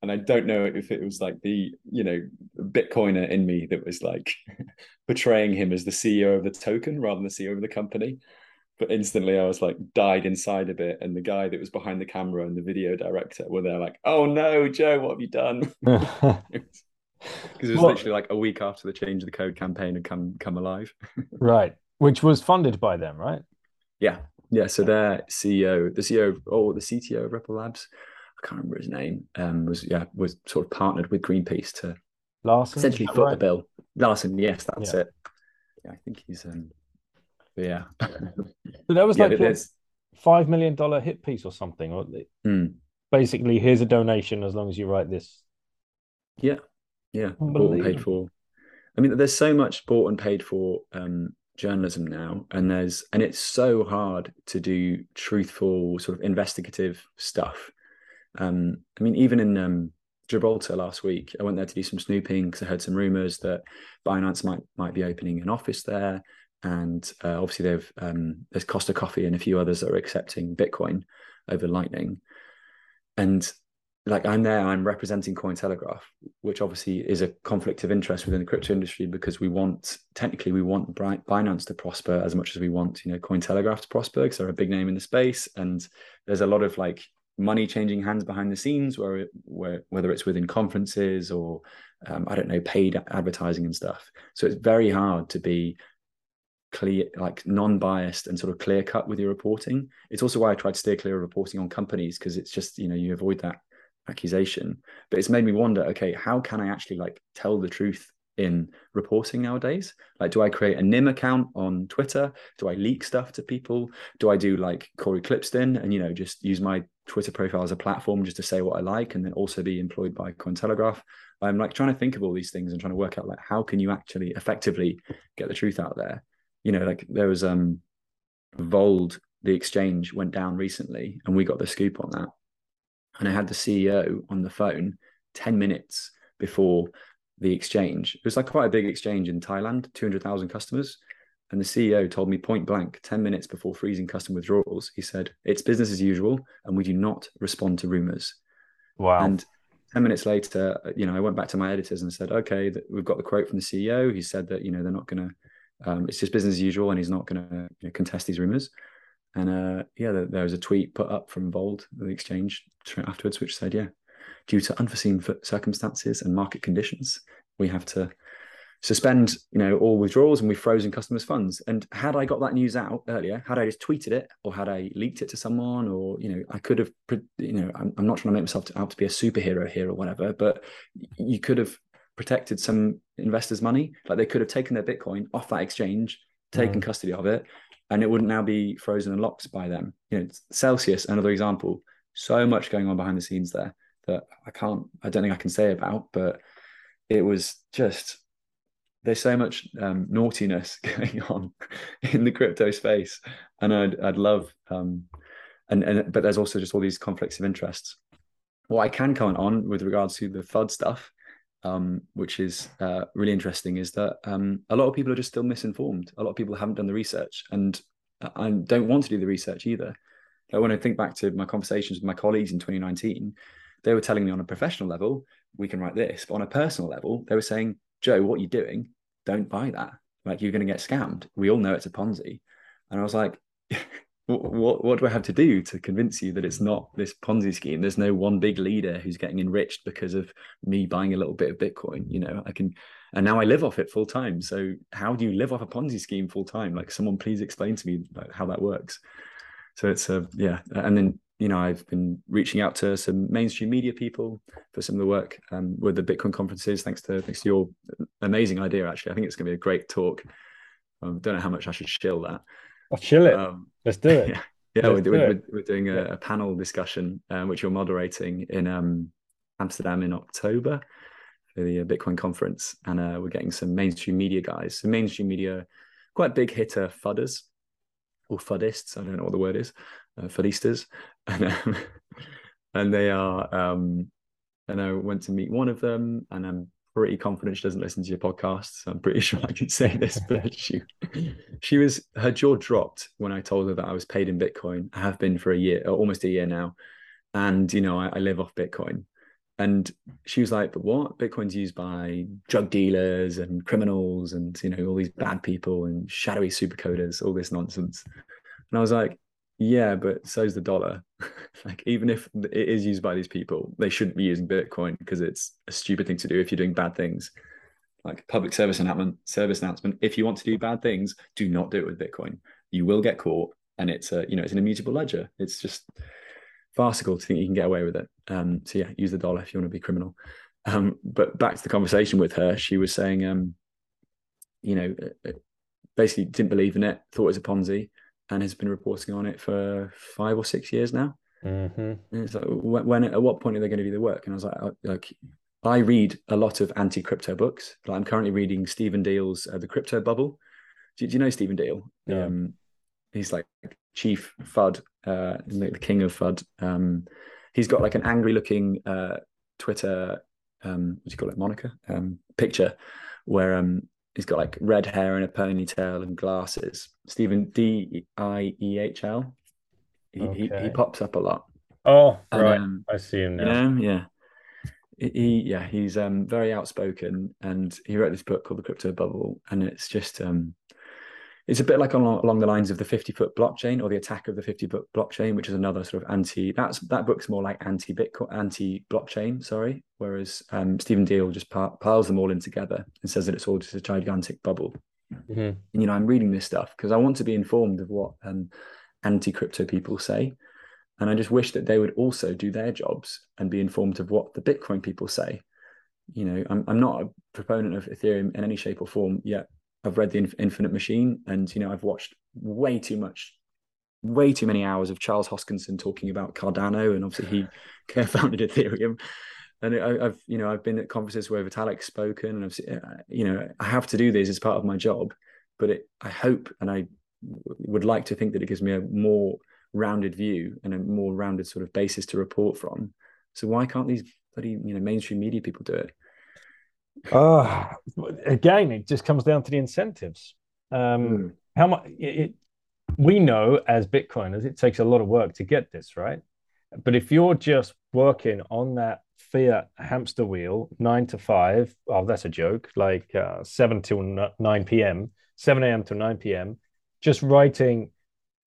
and I don't know if it was like the you know Bitcoiner in me that was like portraying him as the CEO of the token rather than the CEO of the company. But instantly, I was like died inside a bit, and the guy that was behind the camera and the video director were there like, "Oh no, Joe, what have you done?" Because it was well, literally like a week after the change of the code campaign had come come alive. right, which was funded by them, right? Yeah, yeah. So their CEO, the CEO, or oh, the CTO of Ripple Labs, I can't remember his name, um, was yeah was sort of partnered with Greenpeace to Larsen essentially foot right? the bill. Larsen, yes, that's yeah. it. Yeah, I think he's um, yeah. so that was yeah, like a five million dollar hit piece or something, or mm. basically here's a donation as long as you write this. Yeah, yeah, bought and paid for. I mean, there's so much bought and paid for um, journalism now, and there's and it's so hard to do truthful, sort of investigative stuff um, I mean, even in um, Gibraltar last week, I went there to do some snooping because I heard some rumors that Binance might might be opening an office there, and uh, obviously they've um, there's Costa Coffee and a few others that are accepting Bitcoin over Lightning, and like I'm there, I'm representing Cointelegraph, which obviously is a conflict of interest within the crypto industry because we want technically we want Binance to prosper as much as we want you know Cointelegraph to prosper because they're a big name in the space, and there's a lot of like money changing hands behind the scenes, where, where whether it's within conferences or um, I don't know paid advertising and stuff. So it's very hard to be clear, like non-biased and sort of clear cut with your reporting. It's also why I try to steer clear of reporting on companies because it's just you know you avoid that accusation. But it's made me wonder, okay, how can I actually like tell the truth in reporting nowadays? Like, do I create a NIM account on Twitter? Do I leak stuff to people? Do I do like Cory Klippsten and you know just use my Twitter profile as a platform just to say what I like and then also be employed by Cointelegraph? I'm like trying to think of all these things and trying to work out like how can you actually effectively get the truth out there? You know, like there was um Vauld, the exchange went down recently, and we got the scoop on that. And I had the CEO on the phone 10 minutes before the exchange. It was like quite a big exchange in Thailand, 200,000 customers. And the CEO told me point blank, 10 minutes before freezing custom withdrawals, he said, It's business as usual, and we do not respond to rumors. Wow. And 10 minutes later, you know, I went back to my editors and said, Okay, we've got the quote from the CEO. He said that, you know, they're not going to, um, it's just business as usual, and he's not going to you know, contest these rumors. And uh, yeah, there, there was a tweet put up from Vauld, the exchange afterwards, which said, Yeah, due to unforeseen circumstances and market conditions, we have to suspend, you know, all withdrawals and we've frozen customers' funds. And had I got that news out earlier, had I just tweeted it or had I leaked it to someone, or you know, I could have, you know, I'm, I'm not trying to make myself out to be a superhero here or whatever, but you could have protected some investors' money. Like they could have taken their Bitcoin off that exchange, taken mm. custody of it, and it wouldn't now be frozen and locked by them. You know, Celsius, another example. So much going on behind the scenes there that I can't, I don't think I can say about, but it was just there's so much um, naughtiness going on in the crypto space, and I'd I'd love um, and and but there's also just all these conflicts of interests. What I can comment on with regards to the FUD stuff, um, which is uh, really interesting, is that um, a lot of people are just still misinformed. A lot of people haven't done the research, and I don't want to do the research either. when I think back to my conversations with my colleagues in 2019, they were telling me on a professional level, we can write this. But on a personal level, they were saying, Joe, what are you're doing, don't buy that. Like you're going to get scammed. We all know it's a Ponzi. And I was like, what, what do I have to do to convince you that it's not this Ponzi scheme? There's no one big leader who's getting enriched because of me buying a little bit of Bitcoin. You know, I can, and now I live off it full time. So how do you live off a Ponzi scheme full time? Like someone please explain to me how that works. So it's a, yeah. And then, you know, I've been reaching out to some mainstream media people for some of the work um, with the Bitcoin conferences. Thanks to, thanks to your amazing idea. Actually, I think it's going to be a great talk. I um, don't know how much I should shill that. I'll chill it. Um, Let's do it. Yeah, yeah we're, we're, we're, doing a, a panel discussion, um, which you're moderating in um, Amsterdam in October for the uh, Bitcoin conference. And uh, we're getting some mainstream media guys, some mainstream media, quite big hitter fudders or fuddists. I don't know what the word is, uh, fuddistas. And, um, and they are, um, and I went to meet one of them and I'm pretty confident she doesn't listen to your podcast. So I'm pretty sure I can say this, but she she was her jaw dropped when I told her that I was paid in Bitcoin. I have been for a year, almost a year now, and you know I, I live off Bitcoin. And she was like, "But what? Bitcoin's used by drug dealers and criminals, and you know all these bad people and shadowy supercoders, all this nonsense." And I was like, yeah, but so's the dollar. like even if it is used by these people, they shouldn't be using Bitcoin because it's a stupid thing to do if you're doing bad things. Like public service announcement, service announcement. If you want to do bad things, do not do it with Bitcoin. You will get caught, and it's a you know it's an immutable ledger. It's just farcical to think you can get away with it. Um, so yeah, use the dollar if you want to be criminal. Um, but back to the conversation with her, she was saying, um, you know, uh, uh, basically didn't believe in it, thought it was a Ponzi and has been reporting on it for five or six years now. Mm-hmm. it's like, when, at what point are they going to do the work? And I was like, like, I read a lot of anti-crypto books. Like I'm currently reading Stephen Diehl's uh, The Crypto Bubble. Do, do, you know Stephen Diehl? Yeah. Um, he's like chief FUD, uh, the, the king of FUD. Um, he's got like an angry-looking uh, Twitter, um, what do you call it, Monica um, picture, where um, he's got like red hair and a ponytail and glasses. Stephen D I E H L. He, okay. he, he pops up a lot. Oh, and, right. Um, I see him now. You know, yeah. He, yeah, he's um, very outspoken, and he wrote this book called The Crypto Bubble, and it's just um, it's a bit like along, along the lines of the 50 foot blockchain or the attack of the 50 foot blockchain, which is another sort of anti. That's that book's more like anti Bitcoin, anti blockchain. Sorry, whereas um, Stephen Diehl just piles them all in together and says that it's all just a gigantic bubble. Mm-hmm. And, you know, I'm reading this stuff because I want to be informed of what um, anti crypto people say, and I just wish that they would also do their jobs and be informed of what the Bitcoin people say. You know, I'm I'm not a proponent of Ethereum in any shape or form yet I've read the Infinite Machine, and you know I've watched way too much, way too many hours of Charles Hoskinson talking about Cardano, and obviously he co-founded Ethereum. And I, have you know I've been at conferences where Vitalik's spoken, and I've uh, you know I have to do this as part of my job, but it, I hope and I would like to think that it gives me a more rounded view and a more rounded sort of basis to report from. So why can't these bloody you know mainstream media people do it? Uh, again, it just comes down to the incentives. Um, mm. How much it, we know as Bitcoiners, it takes a lot of work to get this right. But if you're just working on that fiat hamster wheel, nine to five, oh, that's a joke, like uh, seven till nine p.m., seven a.m. to nine p.m., just writing.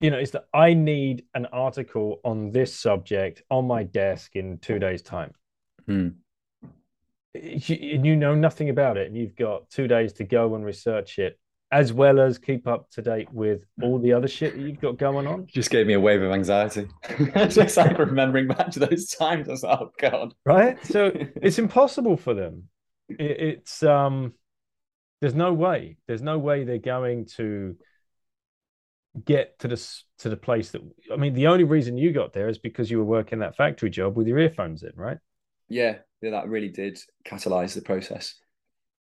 You know, it's that I need an article on this subject on my desk in two days' time. Mm and you know nothing about it and you've got two days to go and research it as well as keep up to date with all the other shit that you've got going on. Just gave me a wave of anxiety. Just like remembering back to those times. I was like oh god. Right? So it's impossible for them. It, it's um there's no way. There's no way they're going to get to the to the place that i mean the only reason you got there is because you were working that factory job with your earphones in right? Yeah yeah, that really did catalyze the process.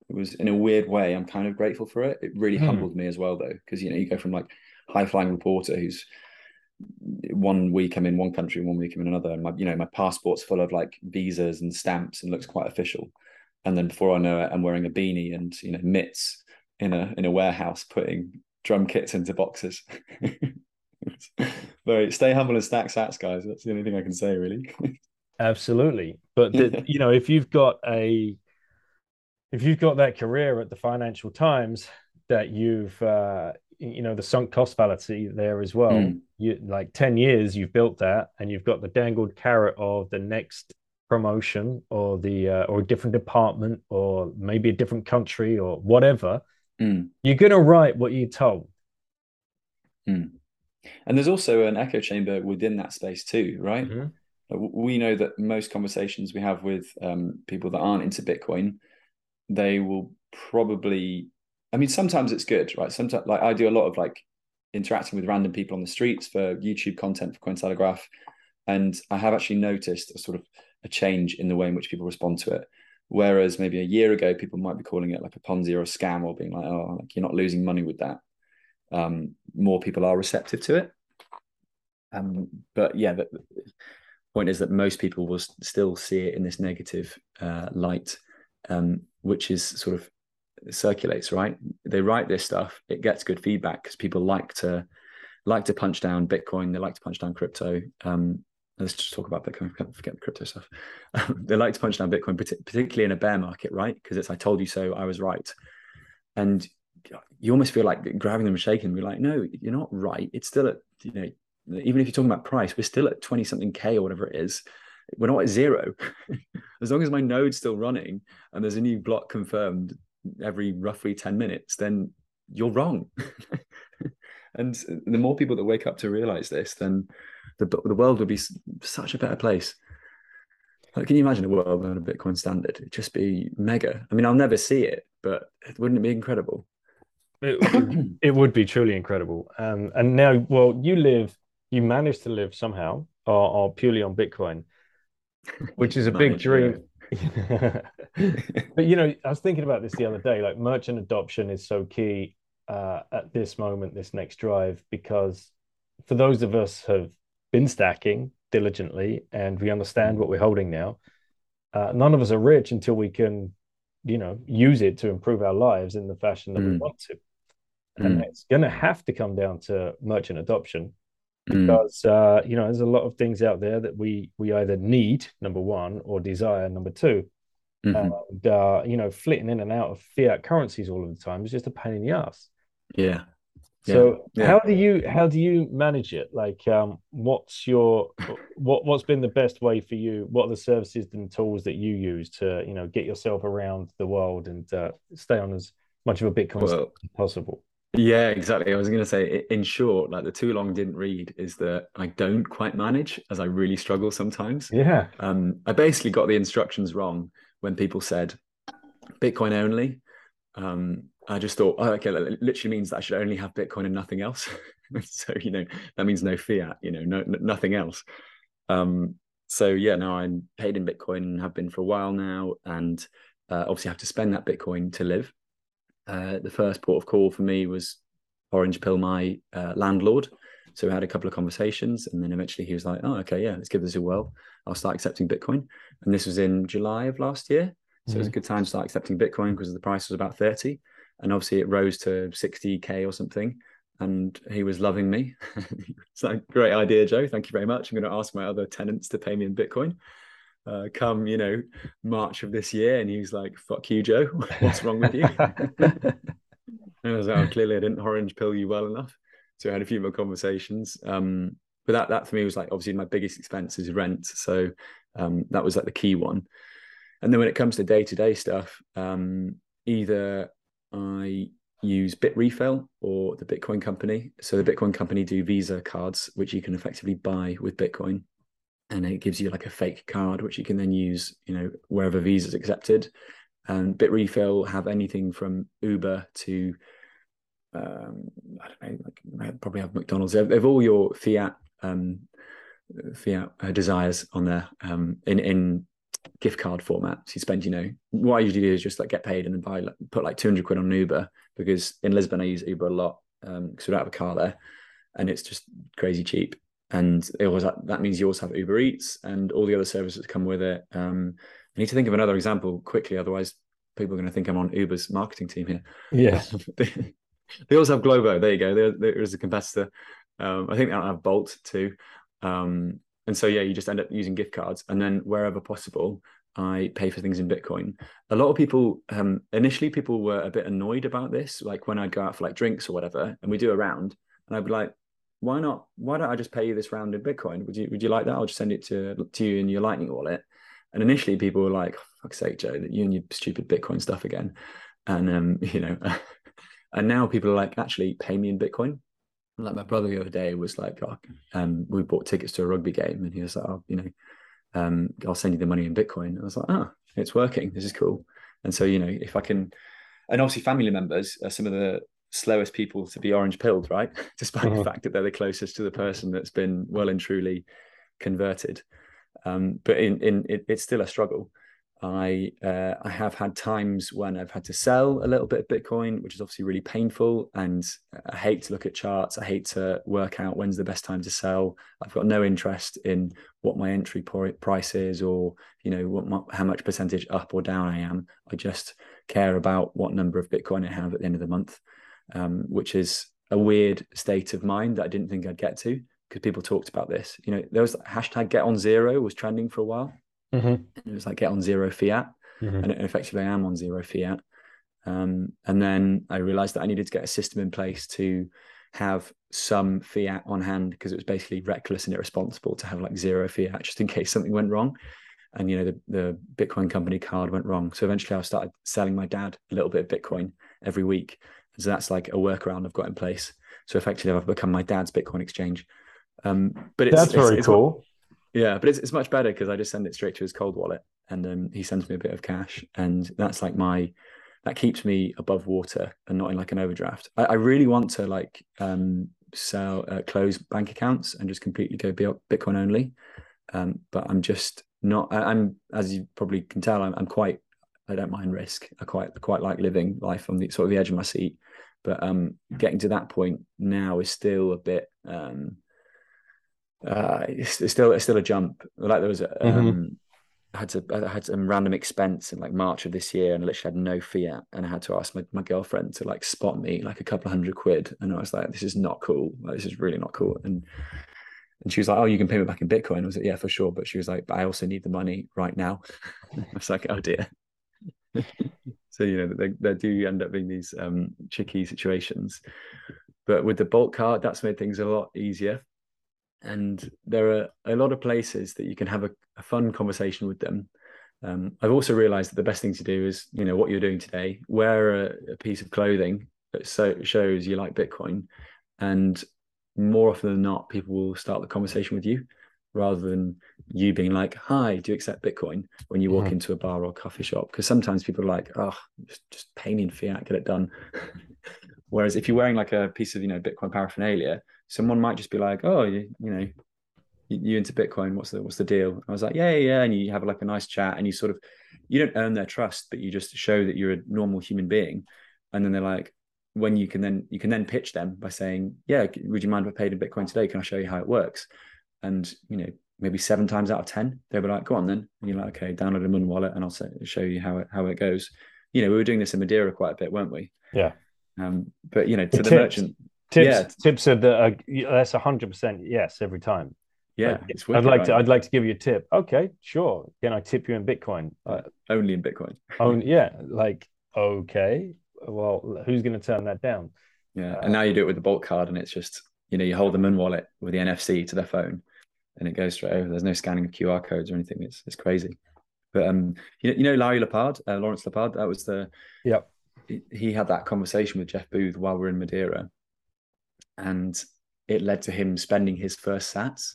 It was in a weird way. I'm kind of grateful for it. It really mm. humbled me as well, though, because you know you go from like high flying reporter who's one week I'm in one country, one week I'm in another, and my you know my passport's full of like visas and stamps and looks quite official. And then before I know it, I'm wearing a beanie and you know mitts in a in a warehouse putting drum kits into boxes. Very stay humble and stack sats, guys. That's the only thing I can say, really. Absolutely, but the, you know, if you've got a if you've got that career at the Financial Times that you've uh, you know the sunk cost fallacy there as well. Mm. You like ten years you've built that, and you've got the dangled carrot of the next promotion or the uh, or a different department or maybe a different country or whatever. Mm. You're gonna write what you're told. Mm. And there's also an echo chamber within that space too, right? Mm-hmm. We know that most conversations we have with um, people that aren't into Bitcoin, they will probably I mean, sometimes it's good, right? Sometimes, like I do a lot of like interacting with random people on the streets for YouTube content for Cointelegraph, and I have actually noticed a sort of a change in the way in which people respond to it. Whereas maybe a year ago, people might be calling it like a Ponzi or a scam, or being like, "Oh, like you're not losing money with that." Um, more people are receptive to it. Um, but yeah, point is that most people will still see it in this negative uh, light, um, which is sort of circulates, right? They write this stuff, it gets good feedback because people like to like to punch down Bitcoin, they like to punch down crypto. Um, let's just talk about Bitcoin, forget the crypto stuff. they like to punch down Bitcoin, particularly in a bear market, right? Because it's I told you so, I was right. And you almost feel like grabbing them and shaking. We're like, no, you're not right. It's still at, you know, even if you're talking about price, we're still at 20 something K or whatever it is. We're not at zero. as long as my node's still running and there's a new block confirmed, every roughly 10 minutes, then you're wrong. and the more people that wake up to realize this, then the, the world would be such a better place. Like, can you imagine a world without a Bitcoin standard? It'd just be mega. I mean, I'll never see it, but wouldn't it be incredible? It, it would be truly incredible. Um, and now, well, you live, you managed to live somehow, or, or purely on Bitcoin, which is a big dream. but you know, I was thinking about this the other day. Like merchant adoption is so key uh, at this moment, this next drive, because for those of us have been stacking diligently and we understand what we're holding now, uh, none of us are rich until we can, you know, use it to improve our lives in the fashion that mm. we want to. And mm. it's going to have to come down to merchant adoption. Because mm. uh, you know there's a lot of things out there that we we either need number one or desire number 2 mm-hmm. and uh, you know flitting in and out of fiat currencies all of the time is just a pain in the ass. Yeah. So yeah. how do you how do you manage it? Like um, what's your what what's been the best way for you? What are the services and tools that you use to you know get yourself around the world and uh, stay on as much of a bitcoin well, as possible yeah, exactly. I was going to say, in short, like the too long didn't read is that I don't quite manage as I really struggle sometimes. Yeah. Um, I basically got the instructions wrong when people said Bitcoin only. Um, I just thought, oh, okay, that literally means that I should only have Bitcoin and nothing else. so, you know, that means no fiat, you know, no, nothing else. Um, so yeah, now I'm paid in Bitcoin and have been for a while now. And uh, obviously have to spend that Bitcoin to live. Uh, the first port of call for me was Orange Pill, my uh, landlord. So we had a couple of conversations, and then eventually he was like, "Oh, okay, yeah, let's give this a whirl. I'll start accepting Bitcoin." And this was in July of last year, so mm-hmm. it was a mm-hmm. good time to start accepting Bitcoin because the price was about thirty, and obviously it rose to sixty k or something. And he was loving me. it's like great idea, Joe. Thank you very much. I'm going to ask my other tenants to pay me in Bitcoin uh, come, you know, March of this year, and he was like, "Fuck you, Joe. What's wrong with you?" and I was like, oh, "Clearly, I didn't orange pill you well enough." So I had a few more conversations. Um, but that that for me was like obviously my biggest expense is rent, so um, that was like the key one. And then when it comes to day to day stuff, um, either I use Bitrefill or the Bitcoin company. So the Bitcoin company do Visa cards, which you can effectively buy with Bitcoin and it gives you like a fake card which you can then use you know wherever visa's accepted. And bitrefill have anything from uber to um, i don't know like probably have mcdonald's. They have, all your fiat um, fiat uh, desires on there um, in in gift card format so you spend you know. What i usually do is just like get paid and then buy like, put like 200 quid on uber because in lisbon i use uber a lot because um, we don't have a car there and it's just crazy cheap and it was that means you also have Uber Eats and all the other services that come with it. Um, I need to think of another example quickly, otherwise people are going to think I'm on Uber's marketing team here. Yeah. they, also have Glovo. There you go. There, there is a competitor. Um, I think they don't have Bolt too. Um, and so yeah, you just end up using gift cards, and then wherever possible, I pay for things in Bitcoin. A lot of people, um, initially, people were a bit annoyed about this. Like when I go out for like drinks or whatever, and we do a round, and I'd be like, "Why not? Why don't I just pay you this round in Bitcoin? Would you Would you like that? I'll just send it to to you in your Lightning wallet." And initially, people were like, oh, "Fuck's sake, Joe, that you and your stupid Bitcoin stuff again." And um, you know, and now people are like, "Actually, pay me in Bitcoin." Like my brother the other day was like, oh, um, we bought tickets to a rugby game, and he was like, "Oh, you know." um, I'll send you the money in Bitcoin. I was like, oh, it's working. This is cool. And so, you know, if I can, and obviously family members are some of the slowest people to be orange pilled, right? Despite uh-huh. the fact that they're the closest to the person that's been well and truly converted. Um, but in, in it, it's still a struggle. I uh, I have had times when I've had to sell a little bit of Bitcoin, which is obviously really painful. And I hate to look at charts. I hate to work out when's the best time to sell. I've got no interest in what my entry price is, or you know what my, how much percentage up or down I am. I just care about what number of Bitcoin I have at the end of the month, um, which is a weird state of mind that I didn't think I'd get to because people talked about this. You know, there was hashtag Get on Zero was trending for a while Mm-hmm. It was like get on zero fiat, mm-hmm. and effectively I am on zero fiat. Um, and then I realized that I needed to get a system in place to have some fiat on hand because it was basically reckless and irresponsible to have like zero fiat just in case something went wrong. And you know the the Bitcoin company card went wrong, so eventually I started selling my dad a little bit of Bitcoin every week. So that's like a workaround I've got in place. So effectively, I've become my dad's Bitcoin exchange. Um, but it's, that's it's, very it's, cool. Yeah, but it's, it's much better because I just send it straight to his cold wallet and um, he sends me a bit of cash. And that's like my, that keeps me above water and not in like an overdraft. I, I really want to like um, sell, uh, close bank accounts and just completely go Bitcoin only. Um, but I'm just not, I, am as you probably can tell, I'm, I'm quite, I don't mind risk. I quite, I quite like living life on the sort of the edge of my seat. But um, getting to that point now is still a bit, um, uh, it's, it's, still it's still a jump. Like there was, a, mm-hmm. um. I had to I had some random expense in like March of this year, and I literally had no fiat, and I had to ask my, my girlfriend to like spot me like a couple of hundred quid, and I was like, this is not cool. Like, this is really not cool. And and she was like, oh, you can pay me back in Bitcoin. I was like, yeah, for sure. But she was like, but I also need the money right now. I was like, oh dear. so you know, there, there do end up being these um, tricky situations. But with the Bolt card, that's made things a lot easier and there are a lot of places that you can have a, a fun conversation with them. Um, I've also realized that the best thing to do is, you know, what you're doing today, wear a, a piece of clothing that so shows you like Bitcoin, and more often than not, people will start the conversation with you rather than you being like, "Hi, do you accept Bitcoin?" when you walk mm-hmm. into a bar or coffee shop. Because sometimes people are like, "Oh, just just pay me in fiat, get it done." Whereas if you're wearing like a piece of you know Bitcoin paraphernalia, someone might just be like, "Oh, you, you know, you, you into Bitcoin? What's the what's the deal?" I was like, "Yeah, yeah, yeah," and you have like a nice chat, and you sort of you don't earn their trust, but you just show that you're a normal human being, and then they're like, when you can then you can then pitch them by saying, "Yeah, would you mind if I paid in Bitcoin today? Can I show you how it works?" And you know, maybe seven times out of ten, they'll be like, "Go on then," and you're like, "Okay, download a Muun wallet, and I'll show you how it how it goes." You know, we were doing this in Madeira quite a bit, weren't we? Yeah. Um, but you know, to the, the merchant, Tips, yeah. tips are the uh, that's hundred percent yes every time. Yeah, like, I'd like right? to. I'd like to give you a tip. Okay, sure. Can I tip you in Bitcoin? Uh, only in Bitcoin. only, yeah. Like, okay. Well, who's going to turn that down? Yeah, uh, and now you do it with the Bolt card, and it's just you know you hold the Muun wallet with the NFC to their phone, and it goes straight over. There's no scanning of QR codes or anything. It's it's crazy. But um, you know, you know Larry Lepard, uh, Lawrence Lepard. That was the yeah. He, he had that conversation with Jeff Booth while we are in Madeira, and it led to him spending his first sats.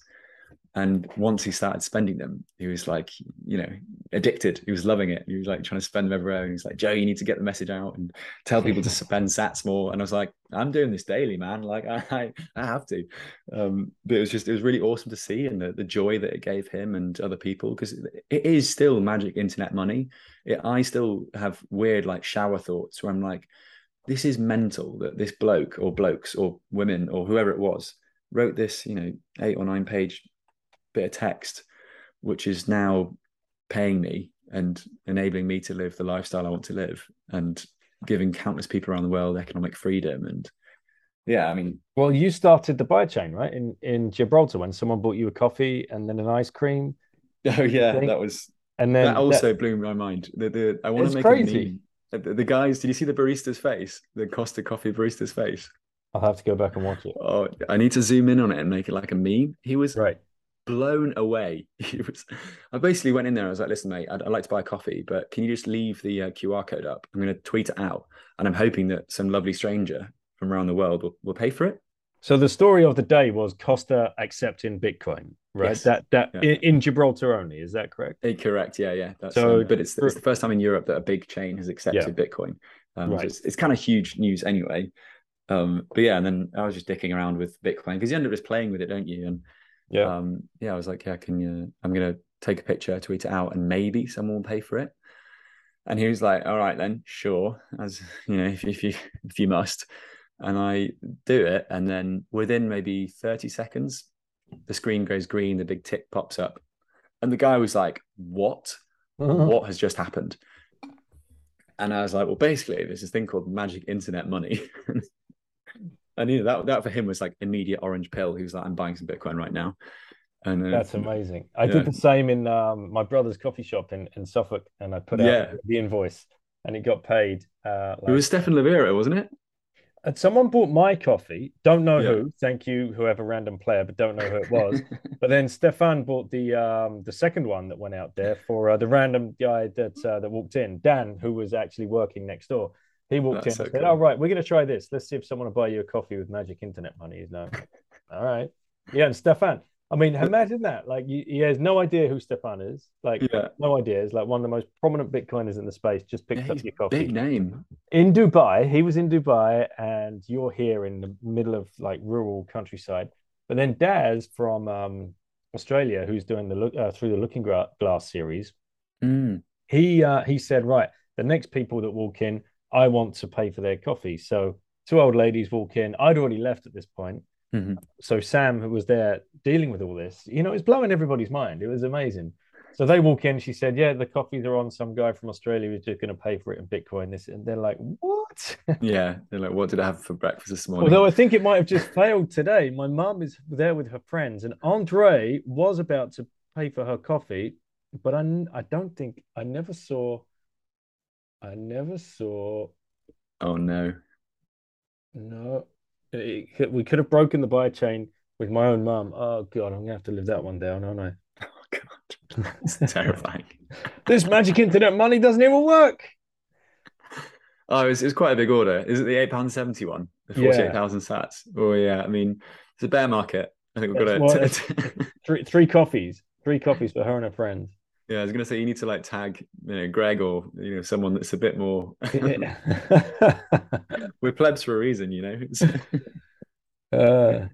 And once he started spending them, he was like, you know, addicted. He was loving it. He was like trying to spend them everywhere. And he's like, Joe, you need to get the message out and tell people to spend sats more. And I was like, I'm doing this daily, man. Like I, I have to. Um, but it was just, it was really awesome to see and the, the joy that it gave him and other people because it is still magic internet money. It, I still have weird like shower thoughts where I'm like, this is mental that this bloke or blokes or women or whoever it was wrote this, you know, eight or nine page bit of text, which is now paying me and enabling me to live the lifestyle I want to live and giving countless people around the world economic freedom and yeah, I mean, well, you started the buy chain right in in Gibraltar when someone bought you a coffee and then an ice cream. Oh yeah, that was and then that also that, blew my mind. The, the I want to make crazy. a meme. Uh, the, the, guys, did you see the barista's face? The Costa Coffee barista's face. I'll have to go back and watch it. Oh, I need to zoom in on it and make it like a meme. He was right blown away. Was. I basically went in there. I was like, "Listen, mate, I'd, I'd like to buy a coffee, but can you just leave the uh, QR code up? I'm going to tweet it out, and I'm hoping that some lovely stranger from around the world will, will pay for it." So the story of the day was Costa accepting Bitcoin, right? Yes. That that yeah. in, in, Gibraltar only, is that correct? Uh, correct. Yeah, yeah. That's, so, um, but it's, it's the first time in Europe that a big chain has accepted yeah. Bitcoin. Um, right. So it's, it's kind of huge news anyway. Um, but yeah, and then I was just dicking around with Bitcoin because you end up just playing with it, don't you? And yeah, um, yeah, I was like, yeah, can you? I'm gonna take a picture, tweet it out, and maybe someone will pay for it. And he was like, all right then, sure, as you know, if, if you if you must. And I do it, and then within maybe 30 seconds, the screen goes green, the big tick pops up, and the guy was like, "What? what has just happened?" And I was like, "Well, basically, there's this thing called magic internet money." And you know that that for him was like immediate orange pill. He was like, "I'm buying some Bitcoin right now." And uh, that's amazing. I yeah. did the same in um, my brother's coffee shop in, in Suffolk, and I put out yeah. the invoice, and it got paid. Uh, like... It was Stefan Livera, wasn't it? And someone bought my coffee. Don't know yeah. who. Thank you, whoever random player, but don't know who it was. but then Stefan bought the um, the second one that went out there for uh, the random guy that uh, that walked in, Dan, who was actually working next door. He walked That's in and so said, cool. "All oh, right, we're going to try this. Let's see if someone will buy you a coffee with magic internet money." He's like, "All right, yeah." And Stefan, I mean, imagine that. Like, he has no idea who Stefan is. Like, yeah. no idea. He's like one of the most prominent Bitcoiners in the space. Just picked yeah, up your coffee. Big name in Dubai. He was in Dubai, and you're here in the middle of like rural countryside. But then Daz from um, Australia, who's doing the look uh, through the Looking Glass series, mm. he uh, he said, right, the next people that walk in, I want to pay for their coffee. So two old ladies walk in. I'd already left at this point. Mm-hmm. So Sam, who was there dealing with all this, you know, it's blowing everybody's mind. It was amazing. So they walk in. She said, "Yeah, the coffees are on. Some guy from Australia was just going to pay for it in Bitcoin." This, and they're like, "What?" yeah, they're like, "What did I have for breakfast this morning?" Although I think it might have just failed today. My mum is there with her friends, and Andre was about to pay for her coffee, but I, I don't think I never saw I never saw. Oh no. No, it, we could have broken the buy chain with my own mum. Oh god, I'm gonna have to live that one down, aren't I? Oh god, it's terrifying. this magic internet money doesn't even work. Oh, it's, it's quite a big order. Is it the eight pound seventy one? The forty eight thousand yeah. sats. Oh yeah, I mean it's a bear market. I think we've got it. three three coffees, three coffees for her and her friends. Yeah, I was gonna say you need to like tag, you know, Greg or you know someone that's a bit more. We're plebs for a reason, you know. uh...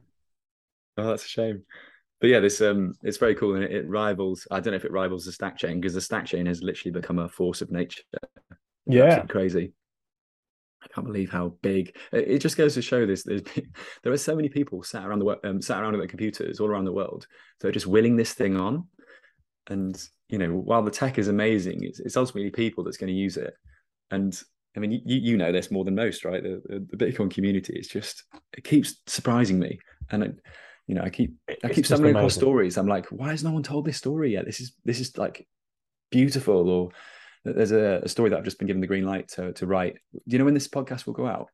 Oh, that's a shame. But yeah, this um, it's very cool, and it, it rivals. I don't know if it rivals the stack chain because the stack chain has literally become a force of nature. Yeah, crazy. I can't believe how big. It just goes to show this. There's, there are so many people sat around the um, sat around at their computers all around the world. So just willing this thing on, and you know, while the tech is amazing, it's, it's ultimately people that's going to use it. And I mean, you, you know this more than most, right? The, the, Bitcoin community is just it keeps surprising me, and it, you know, I keep I keep stumbling across stories. I'm like, why has no one told this story yet? This is this is like beautiful. Or there's a, a story that I've just been given the green light to to write. Do you know when this podcast will go out?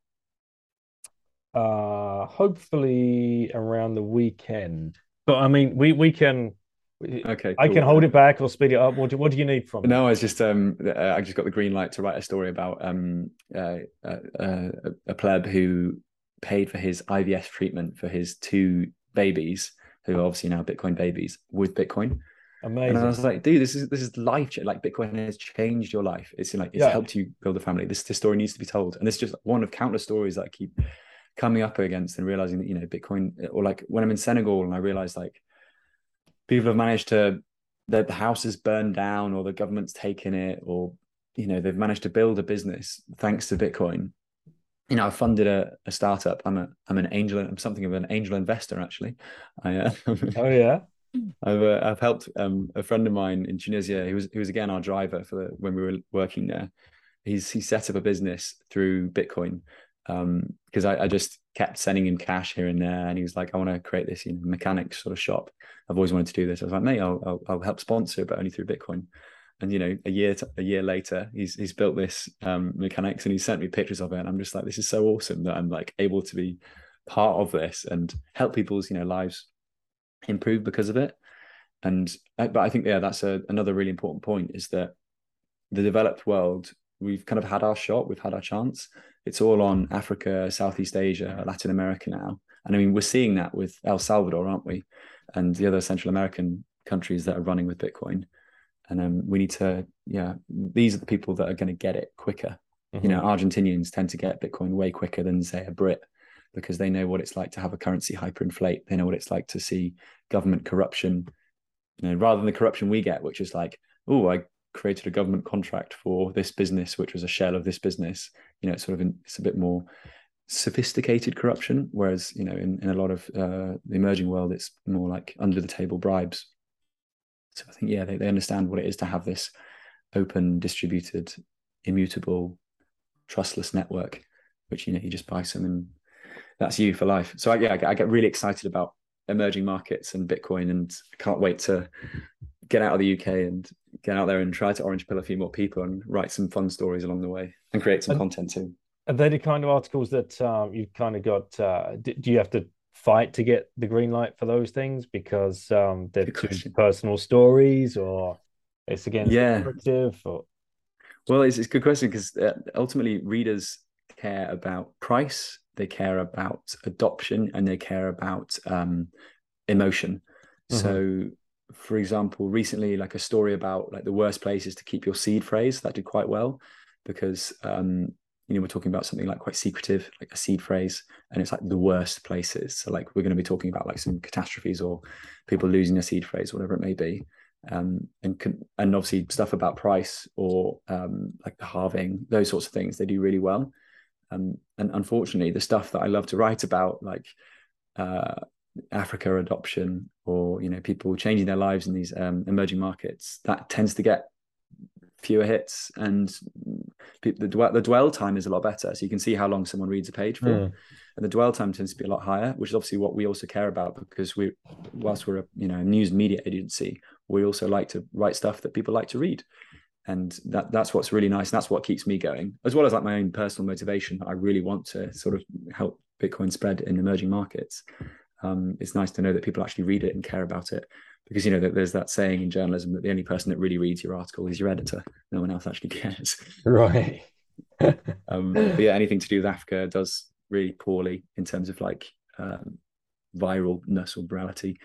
Uh, hopefully around the weekend. But I mean, we we can Okay, I can hold it back or speed it up. What do, what do you need from? No, I was just um, uh, I just got the green light to write a story about um, uh, uh, uh, a pleb who paid for his IVF treatment for his two babies, who are obviously now Bitcoin babies, with Bitcoin. Amazing. And I was like, dude, this is this is life. Like Bitcoin has changed your life. It's like it's yeah. helped you build a family. This this story needs to be told, and this is just one of countless stories that I keep coming up against and realizing that you know Bitcoin, or like when I'm in Senegal and I realize like people have managed to the, the house is burned down or the government's taken it or you know they've managed to build a business thanks to bitcoin. You know i funded a, a startup. I'm a i'm an angel i'm something of an angel investor actually. I uh, oh yeah? I've uh, I've helped um, a friend of mine in Tunisia. Who was who was again our driver for the, when we were working there. He's he set up a business through Bitcoin, because um, I, I, just kept sending him cash here and there, and he was like, "I want to create this, you know, mechanics sort of shop. I've always wanted to do this." I was like, "Mate, I'll, I'll, I'll help sponsor, but only through Bitcoin." And you know, a year to, a year later, he's he's built this um, mechanics, and he sent me pictures of it, and I'm just like, "This is so awesome that I'm like able to be part of this and help people's you know lives improve because of it." And uh, but I think yeah, that's a, another really important point is that the developed world we've kind of had our shot, we've had our chance it's all on Africa, Southeast Asia, Latin America now. And I mean, we're seeing that with El Salvador, aren't we? And the other Central American countries that are running with Bitcoin. And um, we need to, yeah, these are the people that are going to get it quicker. Mm-hmm. You know, mm-hmm. Argentinians tend to get Bitcoin way quicker than, say, a Brit because they know what it's like to have a currency hyperinflate. They know what it's like to see government corruption, you know, rather than the corruption we get, which is like, oh, I created a government contract for this business, which was a shell of this business. You know, it's sort of in, it's a bit more sophisticated corruption, whereas you know in, in a lot of uh, the emerging world, it's more like under the table bribes. So I think yeah, they, they understand what it is to have this open, distributed, immutable, trustless network, which you know you just buy some and that's you for life. So I, yeah, I, get really excited about emerging markets and Bitcoin, and I can't wait to get out of the UK and get out there and try to orange pill a few more people and write some fun stories along the way and create some and, content too. Are they the kind of articles that um, you've kind of got? Uh, do you have to fight to get the green light for those things because um, they're too personal stories or it's against yeah. or? Well, it's, it's a good question because uh, ultimately readers care about price, they care about adoption, and they care about um, emotion. Mm-hmm. So for example, recently, like a story about like the worst places to keep your seed phrase that did quite well because um, you know we're talking about something like quite secretive, like a seed phrase, and it's like the worst places. So like we're going to be talking about like some catastrophes or people losing a seed phrase, whatever it may be, um, and and obviously stuff about price or um, like the halving, those sorts of things, they do really well. Um, and unfortunately, the stuff that I love to write about, like uh, Africa adoption or you know people changing their lives in these um, emerging markets, that tends to get fewer hits and the dwell, the dwell time is a lot better. So you can see how long someone reads a page for, mm. and the dwell time tends to be a lot higher, which is obviously what we also care about because we, whilst we're a you know a news media agency, we also like to write stuff that people like to read, and that that's what's really nice. And that's what keeps me going, as well as like my own personal motivation. I really want to sort of help Bitcoin spread in emerging markets um, it's nice to know that people actually read it and care about it. Because you know that there's that saying in journalism that the only person that really reads your article is your editor. No one else actually cares. Right. Um, but yeah anything to do with africa does really poorly in terms of like um, viralness or virality.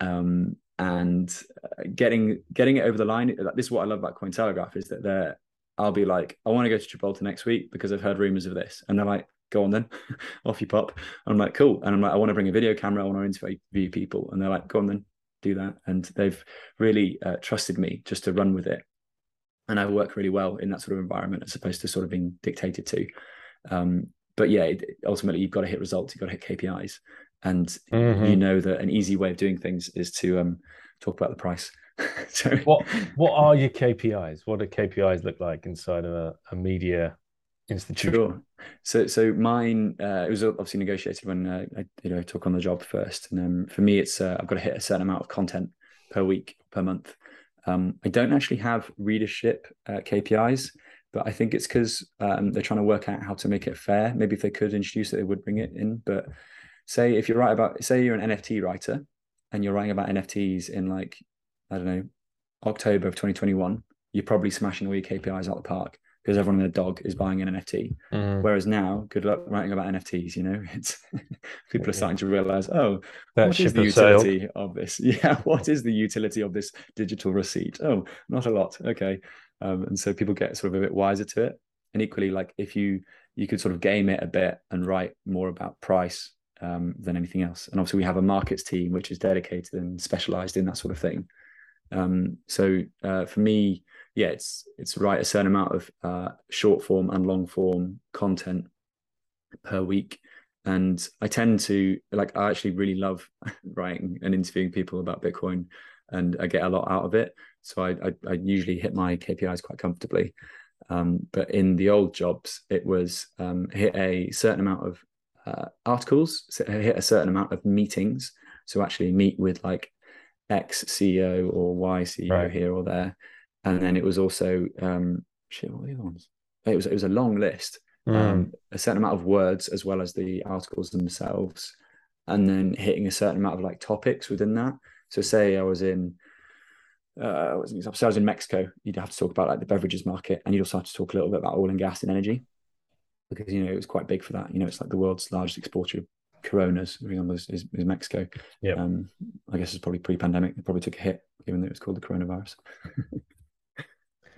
Um, and uh, getting getting it over the line this is what i love about cointelegraph is that they're i'll be like i want to go to gibraltar next week because i've heard rumors of this. And they're like go on then, off you pop. And I'm like, cool. And I'm like, I want to bring a video camera, I want to interview people. And they're like, go on then, do that. And they've really uh, trusted me just to run with it. And I work really well in that sort of environment as opposed to sort of being dictated to. Um, but yeah, ultimately you've got to hit results, you've got to hit KPIs. And mm-hmm. you know that an easy way of doing things is to um, talk about the price. so what what are your KPIs? What do KPIs look like inside of a, a media institution? Sure. So, so mine uh, it was obviously negotiated when uh, I you know took on the job first, and um, for me, it's uh, I've got to hit a certain amount of content per week per month. Um, I don't actually have readership uh, KPIs, but I think it's because um, they're trying to work out how to make it fair. Maybe if they could introduce it, they would bring it in. But say if you're right about say you're an NFT writer and you're writing about NFTs in like I don't know October of 2021, you're probably smashing all your KPIs out the park because everyone and their dog is buying an NFT. Mm. Whereas now, good luck writing about NFTs. You know, it's people are starting to realize, oh, that what is the utility sailed. of this? Yeah, what is the utility of this digital receipt? Oh, not a lot. Okay, um, and so people get sort of a bit wiser to it. And equally, like if you you could sort of game it a bit and write more about price um, than anything else. And obviously, we have a markets team which is dedicated and specialized in that sort of thing. Um, so uh, for me, yeah, it's it's write a certain amount of uh, short form and long form content per week. And I tend to like I actually really love writing and interviewing people about Bitcoin, and I get a lot out of it. So I I, I usually hit my KPIs quite comfortably. Um, but in the old jobs, it was um, hit a certain amount of uh, articles, hit a certain amount of meetings. So actually meet with like X CEO or Y CEO right. here or there, and then it was also um, shit. What were the other ones? It was it was a long list, mm. um, a certain amount of words as well as the articles themselves, and then hitting a certain amount of like topics within that. So say I was in uh, was an example. So I was in Mexico, you'd have to talk about like the beverages market, and you'd also have to talk a little bit about oil and gas and energy, because you know it was quite big for that. You know, it's like the world's largest exporter of Coronas, for example, is, is, is Mexico. Yeah. Um, I guess it's probably pre-pandemic. It probably took a hit, given that it was called the coronavirus.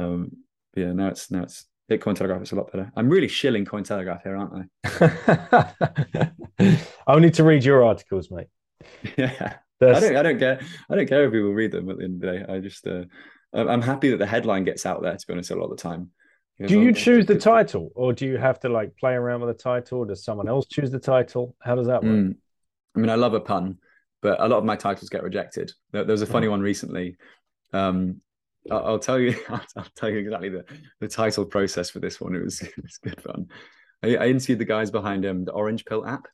um, yeah, now it's now it's hit Cointelegraph. It's a lot better. I'm really shilling Cointelegraph here, aren't I? I only to read your articles, mate. Yeah. That's... I don't. I don't care. I don't care if people read them at the end of the day. I just. Uh, I'm happy that the headline gets out there. To be honest, a lot of the time. Do you choose the title, or do you have to like play around with the title? Does someone else choose the title? How does that work? Mm. I mean, I love a pun, but a lot of my titles get rejected. There, there was a funny oh. one recently. Um, I'll, I'll, tell you. I'll, I'll, tell you exactly the, the title process for this one. It was it was good fun. I, I interviewed the guys behind um, the Orange Pill app,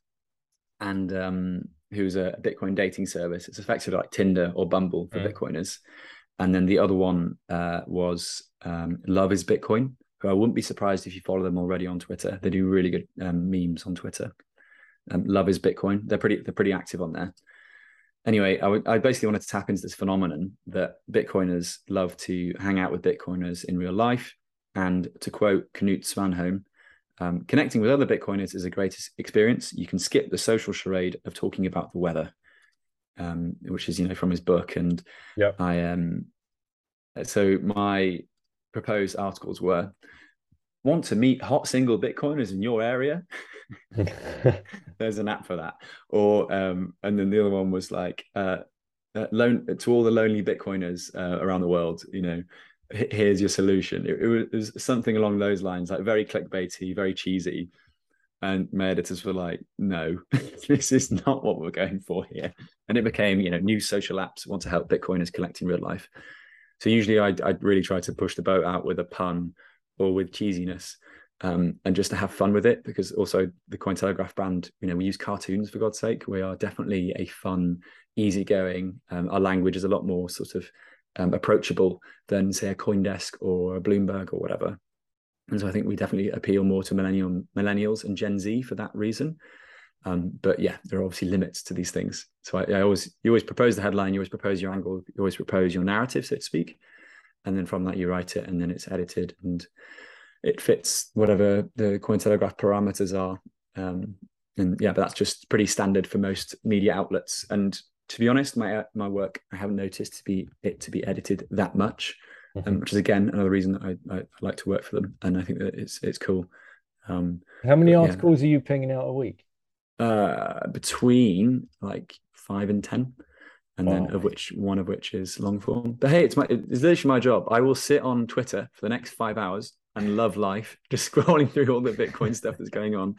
and um, who's a Bitcoin dating service. It's effectively like Tinder or Bumble for mm. Bitcoiners. And then the other one uh, was um, Love is Bitcoin, who I wouldn't be surprised if you follow them already on Twitter. They do really good um, memes on Twitter. Um, Love is Bitcoin. They're pretty they're pretty active on there. Anyway, I, w- I basically wanted to tap into this phenomenon that Bitcoiners love to hang out with Bitcoiners in real life. And to quote Knut Svanholm, um, connecting with other Bitcoiners is a great experience. You can skip the social charade of talking about the weather, um, which is you know from his book. And yeah, I um, so my proposed articles were want to meet hot single Bitcoiners in your area. There's an app for that. Or um, and then the other one was like uh, uh, loan to all the lonely Bitcoiners uh, around the world. You know, here's your solution. It, it, was something along those lines, like very clickbaity, very cheesy. And my editors were like, no, this is not what we're going for here. And it became, you know, new social apps want to help Bitcoiners collect in real life. So usually I'd, I'd really try to push the boat out with a pun or with cheesiness um, and just to have fun with it because also the Cointelegraph brand, you know, we use cartoons for God's sake. We are definitely a fun, easygoing. Um, our language is a lot more sort of um, approachable than say a CoinDesk or a Bloomberg or whatever. And so I think we definitely appeal more to millennial millennials and Gen Z for that reason. Um, but yeah, there are obviously limits to these things. So I, I, always you always propose the headline, you always propose your angle, you always propose your narrative, so to speak, and then from that you write it, and then it's edited and it fits whatever the Cointelegraph parameters are. Um, and yeah, but that's just pretty standard for most media outlets. And to be honest, my my work I haven't noticed to be it to be edited that much, um, mm-hmm. um, which is again another reason that I, I, like to work for them, and I think that it's it's cool. Um, How many articles yeah. are you pinging out a week? Uh, between like five and ten, and wow. then of which one of which is long form. But hey, it's my it's literally my job. I will sit on Twitter for the next five hours and love life, just scrolling through all the Bitcoin stuff that's going on,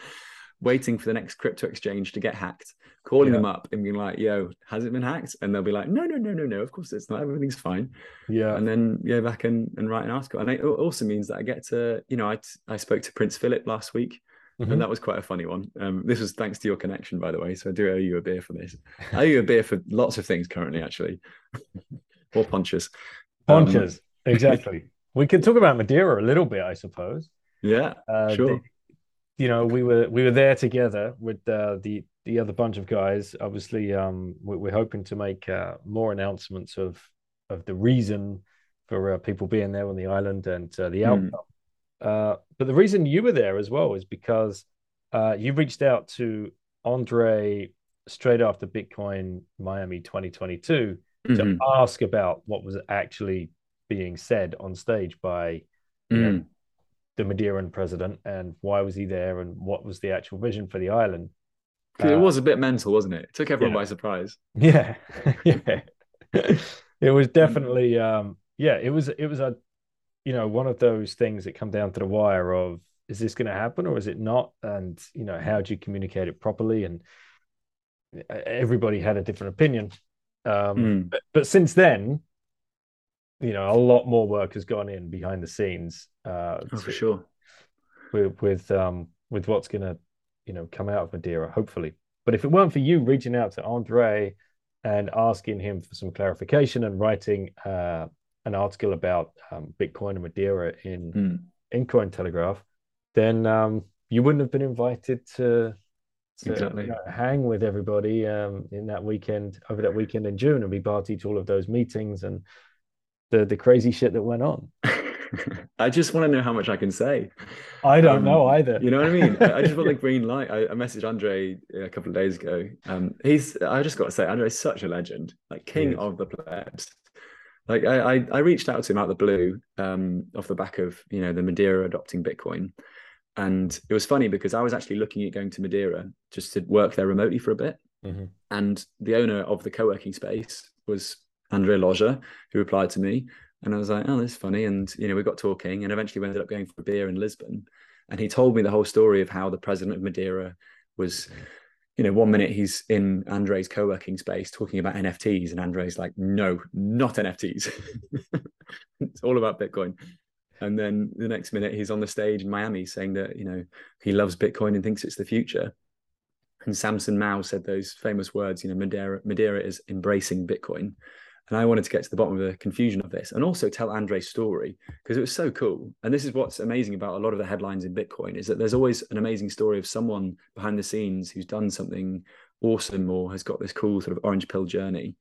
waiting for the next crypto exchange to get hacked, calling yeah. them up and being like, "Yo, has it been hacked?" And they'll be like, "No, no, no, no, no. Of course it's not. Everything's fine." Yeah. And then go back and, and write an article. And it also means that I get to, you know, I I spoke to Prince Philip last week. Mm-hmm. And that was quite a funny one. Um, this was thanks to your connection, by the way. So I do owe you a beer for this. I owe you a beer for lots of things currently, actually, or punches. Punches, um, exactly. We could talk about Madeira a little bit, I suppose. Yeah, uh, sure. You know, we were we were there together with uh, the the other bunch of guys. Obviously, um, we're, hoping to make uh, more announcements of of the reason for uh, people being there on the island and uh, the hmm. outcome. Mm. but the reason you were there as well is because uh, you reached out to Andre straight after Bitcoin Miami 2022 mm-hmm. to ask about what was actually being said on stage by mm. know, the Madeiran president and why was he there and what was the actual vision for the island. Uh, it was a bit mental, wasn't it? It took everyone yeah. by surprise. Yeah, yeah. it was definitely, um, yeah. It was, it was a, you know, one of those things that come down to the wire of is this going to happen or is it not? And you know, how do you communicate it properly? And everybody had a different opinion. Um, mm. but, but since then, you know, a lot more work has gone in behind the scenes. Uh, oh, for sure. With with um with what's gonna, you know, come out of Madeira, hopefully. But if it weren't for you reaching out to Andre and asking him for some clarification and writing uh, an article about um, Bitcoin and Madeira in mm. in Cointelegraph, then um, you wouldn't have been invited to to exactly. you know, hang with everybody um, in that weekend over that weekend in June and be party to all of those meetings and the the crazy shit that went on. I just want to know how much I can say. I don't um, know either. You know what I mean? I just want the green light. I, I messaged Andre a couple of days ago. Um, he's I just got to say, Andre's such a legend, like king of the plebs. Like I, I, I reached out to him out of the blue, um, off the back of you know the Madeira adopting Bitcoin, and it was funny because I was actually looking at going to Madeira just to work there remotely for a bit, mm-hmm. and the owner of the co-working space was Andre Loja, who replied to me, and I was like, oh, this is funny. And, you know, we got talking and eventually we ended up going for a beer in Lisbon. And he told me the whole story of how the president of Madeira was, you know, one minute he's in Andre's co working space talking about NFTs. And Andre's like, no, not NFTs. it's all about Bitcoin. And then the next minute he's on the stage in Miami saying that, you know, he loves Bitcoin and thinks it's the future. And Samson Mow said those famous words, you know, Madeira, Madeira is embracing Bitcoin. And I wanted to get to the bottom of the confusion of this and also tell Andre's story because it was so cool. And this is what's amazing about a lot of the headlines in Bitcoin is that there's always an amazing story of someone behind the scenes who's done something awesome or has got this cool sort of orange pill journey.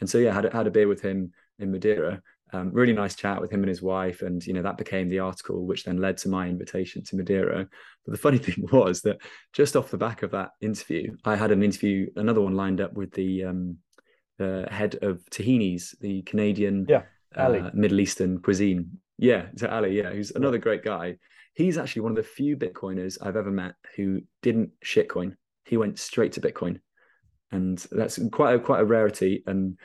And so yeah, I had, had a beer with him in Madeira. Um, really nice chat with him and his wife, and you know that became the article, which then led to my invitation to Madeira. But the funny thing was that just off the back of that interview, I had an interview, another one lined up with the um, the head of Tahini's, the Canadian yeah, uh, Middle Eastern cuisine. Yeah, to Ali, yeah, who's another great guy. He's actually one of the few Bitcoiners I've ever met who didn't shitcoin. He went straight to Bitcoin, and that's quite a quite a rarity. And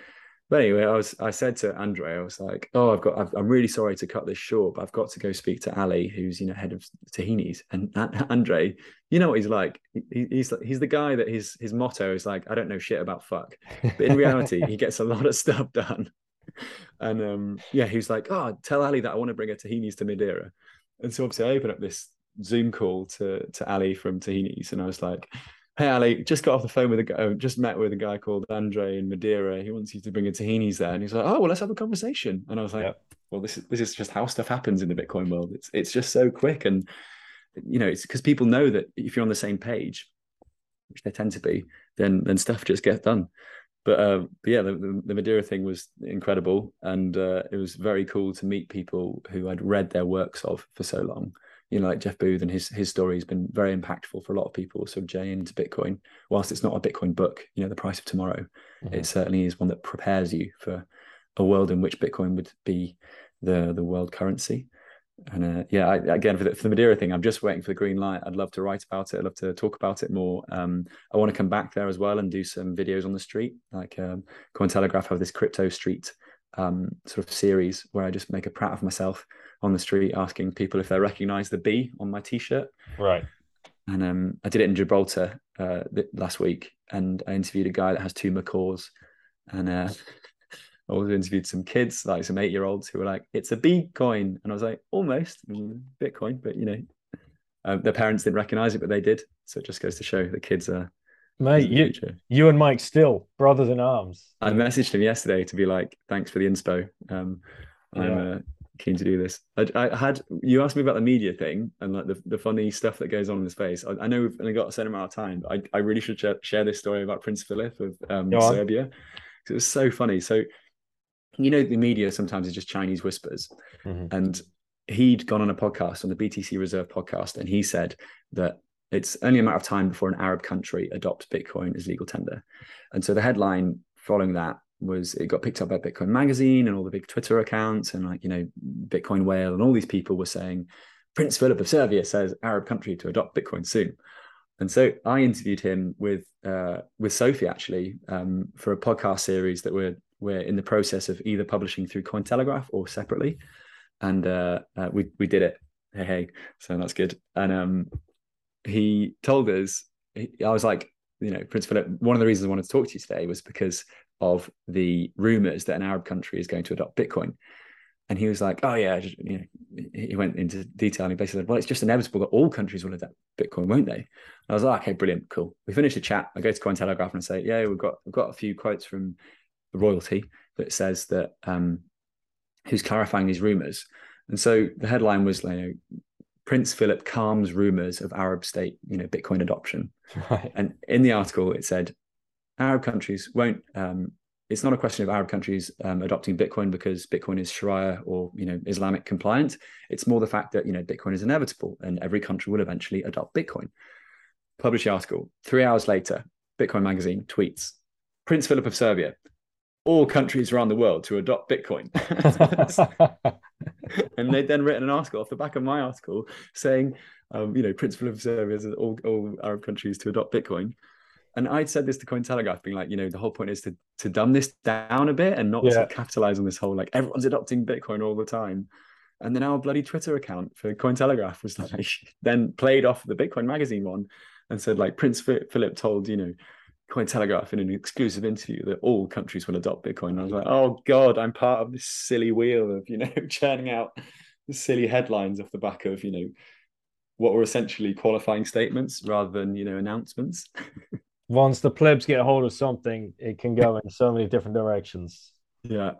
but anyway, I was I said to Andre, I was like, "Oh, I've got. i am really sorry to cut this short, but I've got to go speak to Ali, who's you know head of Tahini's." And Andre, you know what he's like. He, he's he's the guy that his his motto is like, "I don't know shit about fuck," but in reality, he gets a lot of stuff done. And um, yeah, he was like, "Oh, tell Ali that I want to bring her Tahini's to Madeira." And so obviously, I opened up this Zoom call to to Ali from Tahini's, and I was like hey Ali, just got off the phone with a guy, uh, just met with a guy called Andre in Madeira. He wants you to bring a tahinis there, and he's like, oh well, let's have a conversation. And I was like, yep. well, this is this is just how stuff happens in the Bitcoin world. It's it's just so quick, and you know, it's because people know that if you're on the same page, which they tend to be, then then stuff just gets done. But, uh, but yeah, the, the, Madeira thing was incredible, and uh, it was very cool to meet people who I'd read their works of for so long you know, like Jeff Booth and his his story has been very impactful for a lot of people. So Jay into Bitcoin, whilst it's not a Bitcoin book, you know, the price of tomorrow, mm-hmm. it certainly is one that prepares you for a world in which Bitcoin would be the the world currency. And uh, yeah, I, again for the, for the Madeira thing, I'm just waiting for the green light. I'd love to write about it. I'd love to talk about it more. Um, I want to come back there as well and do some videos on the street, like um, Cointelegraph have this crypto street um, sort of series where I just make a prat of myself on the street asking people if they recognize the B on my t-shirt. Right. And um, I did it in Gibraltar uh, last week, and I interviewed a guy that has two macaws, and uh, I also interviewed some kids, like some eight-year-olds, who were like, "It's a B coin," and I was like, "Almost Bitcoin," but you know, uh, their parents didn't recognize it, but they did. So it just goes to show the kids are. Mate, you, you and Mike still brothers in arms. I messaged him yesterday to be like, "Thanks for the inspo." Um, I'm yeah. Keen to do this. I, I, had you asked me about the media thing and like the, the funny stuff that goes on in the space. I, I know we've only got a certain amount of time, but I, I really should share, share this story about Prince Philip of um, Serbia it was so funny. So you know the media sometimes is just Chinese whispers, mm-hmm. and he'd gone on a podcast on the BTC Reserve podcast, and he said that it's only a matter of time before an Arab country adopts Bitcoin as legal tender. And so the headline following that was it got picked up by Bitcoin Magazine and all the big Twitter accounts and like you know Bitcoin Whale and all these people were saying Prince Philip of Serbia says Arab country to adopt Bitcoin soon. And so I interviewed him with uh, with Sophie actually um, for a podcast series that we're we're in the process of either publishing through Cointelegraph or separately, and uh, uh, we we did it. Hey hey, so that's good. And um, he told us, I was like, you know, Prince Philip, one of the reasons I wanted to talk to you today was because of the rumors that an Arab country is going to adopt Bitcoin. And he was like, "Oh yeah," just, you know, he went into detail and he basically said, "Well, it's just inevitable that all countries will adopt Bitcoin, won't they?" And I was like, "Okay, brilliant, cool." We finished the chat. I go to Cointelegraph and I say, "Yeah, we've got we've got a few quotes from the royalty that says that um, who's clarifying these rumors." And so the headline was, you know, Prince Philip calms rumors of Arab state, you know, Bitcoin adoption. Right. And in the article, it said Arab countries won't. Um, it's not a question of Arab countries um, adopting Bitcoin because Bitcoin is Sharia or you know Islamic compliant. It's more the fact that you know Bitcoin is inevitable and every country will eventually adopt Bitcoin. Publish the article. Three hours later, Bitcoin Magazine tweets: Prince Philip of Serbia all countries around the world to adopt Bitcoin. and they'd then written an article off the back of my article saying, um, you know, Prince Philip of Serbia all, all Arab countries to adopt Bitcoin. And I'd said this to Cointelegraph, being like, you know, the whole point is to to dumb this down a bit and not yeah. to capitalize on this whole like everyone's adopting Bitcoin all the time. And then our bloody Twitter account for Cointelegraph was like then played off the Bitcoin magazine one and said like Prince Philip told, you know, Cointelegraph in an exclusive interview that all countries will adopt Bitcoin. And I was like, oh God, I'm part of this silly wheel of, you know, churning out silly headlines off the back of, you know, what were essentially qualifying statements rather than, you know, announcements. Once the plebs get a hold of something, it can go in so many different directions. Yeah.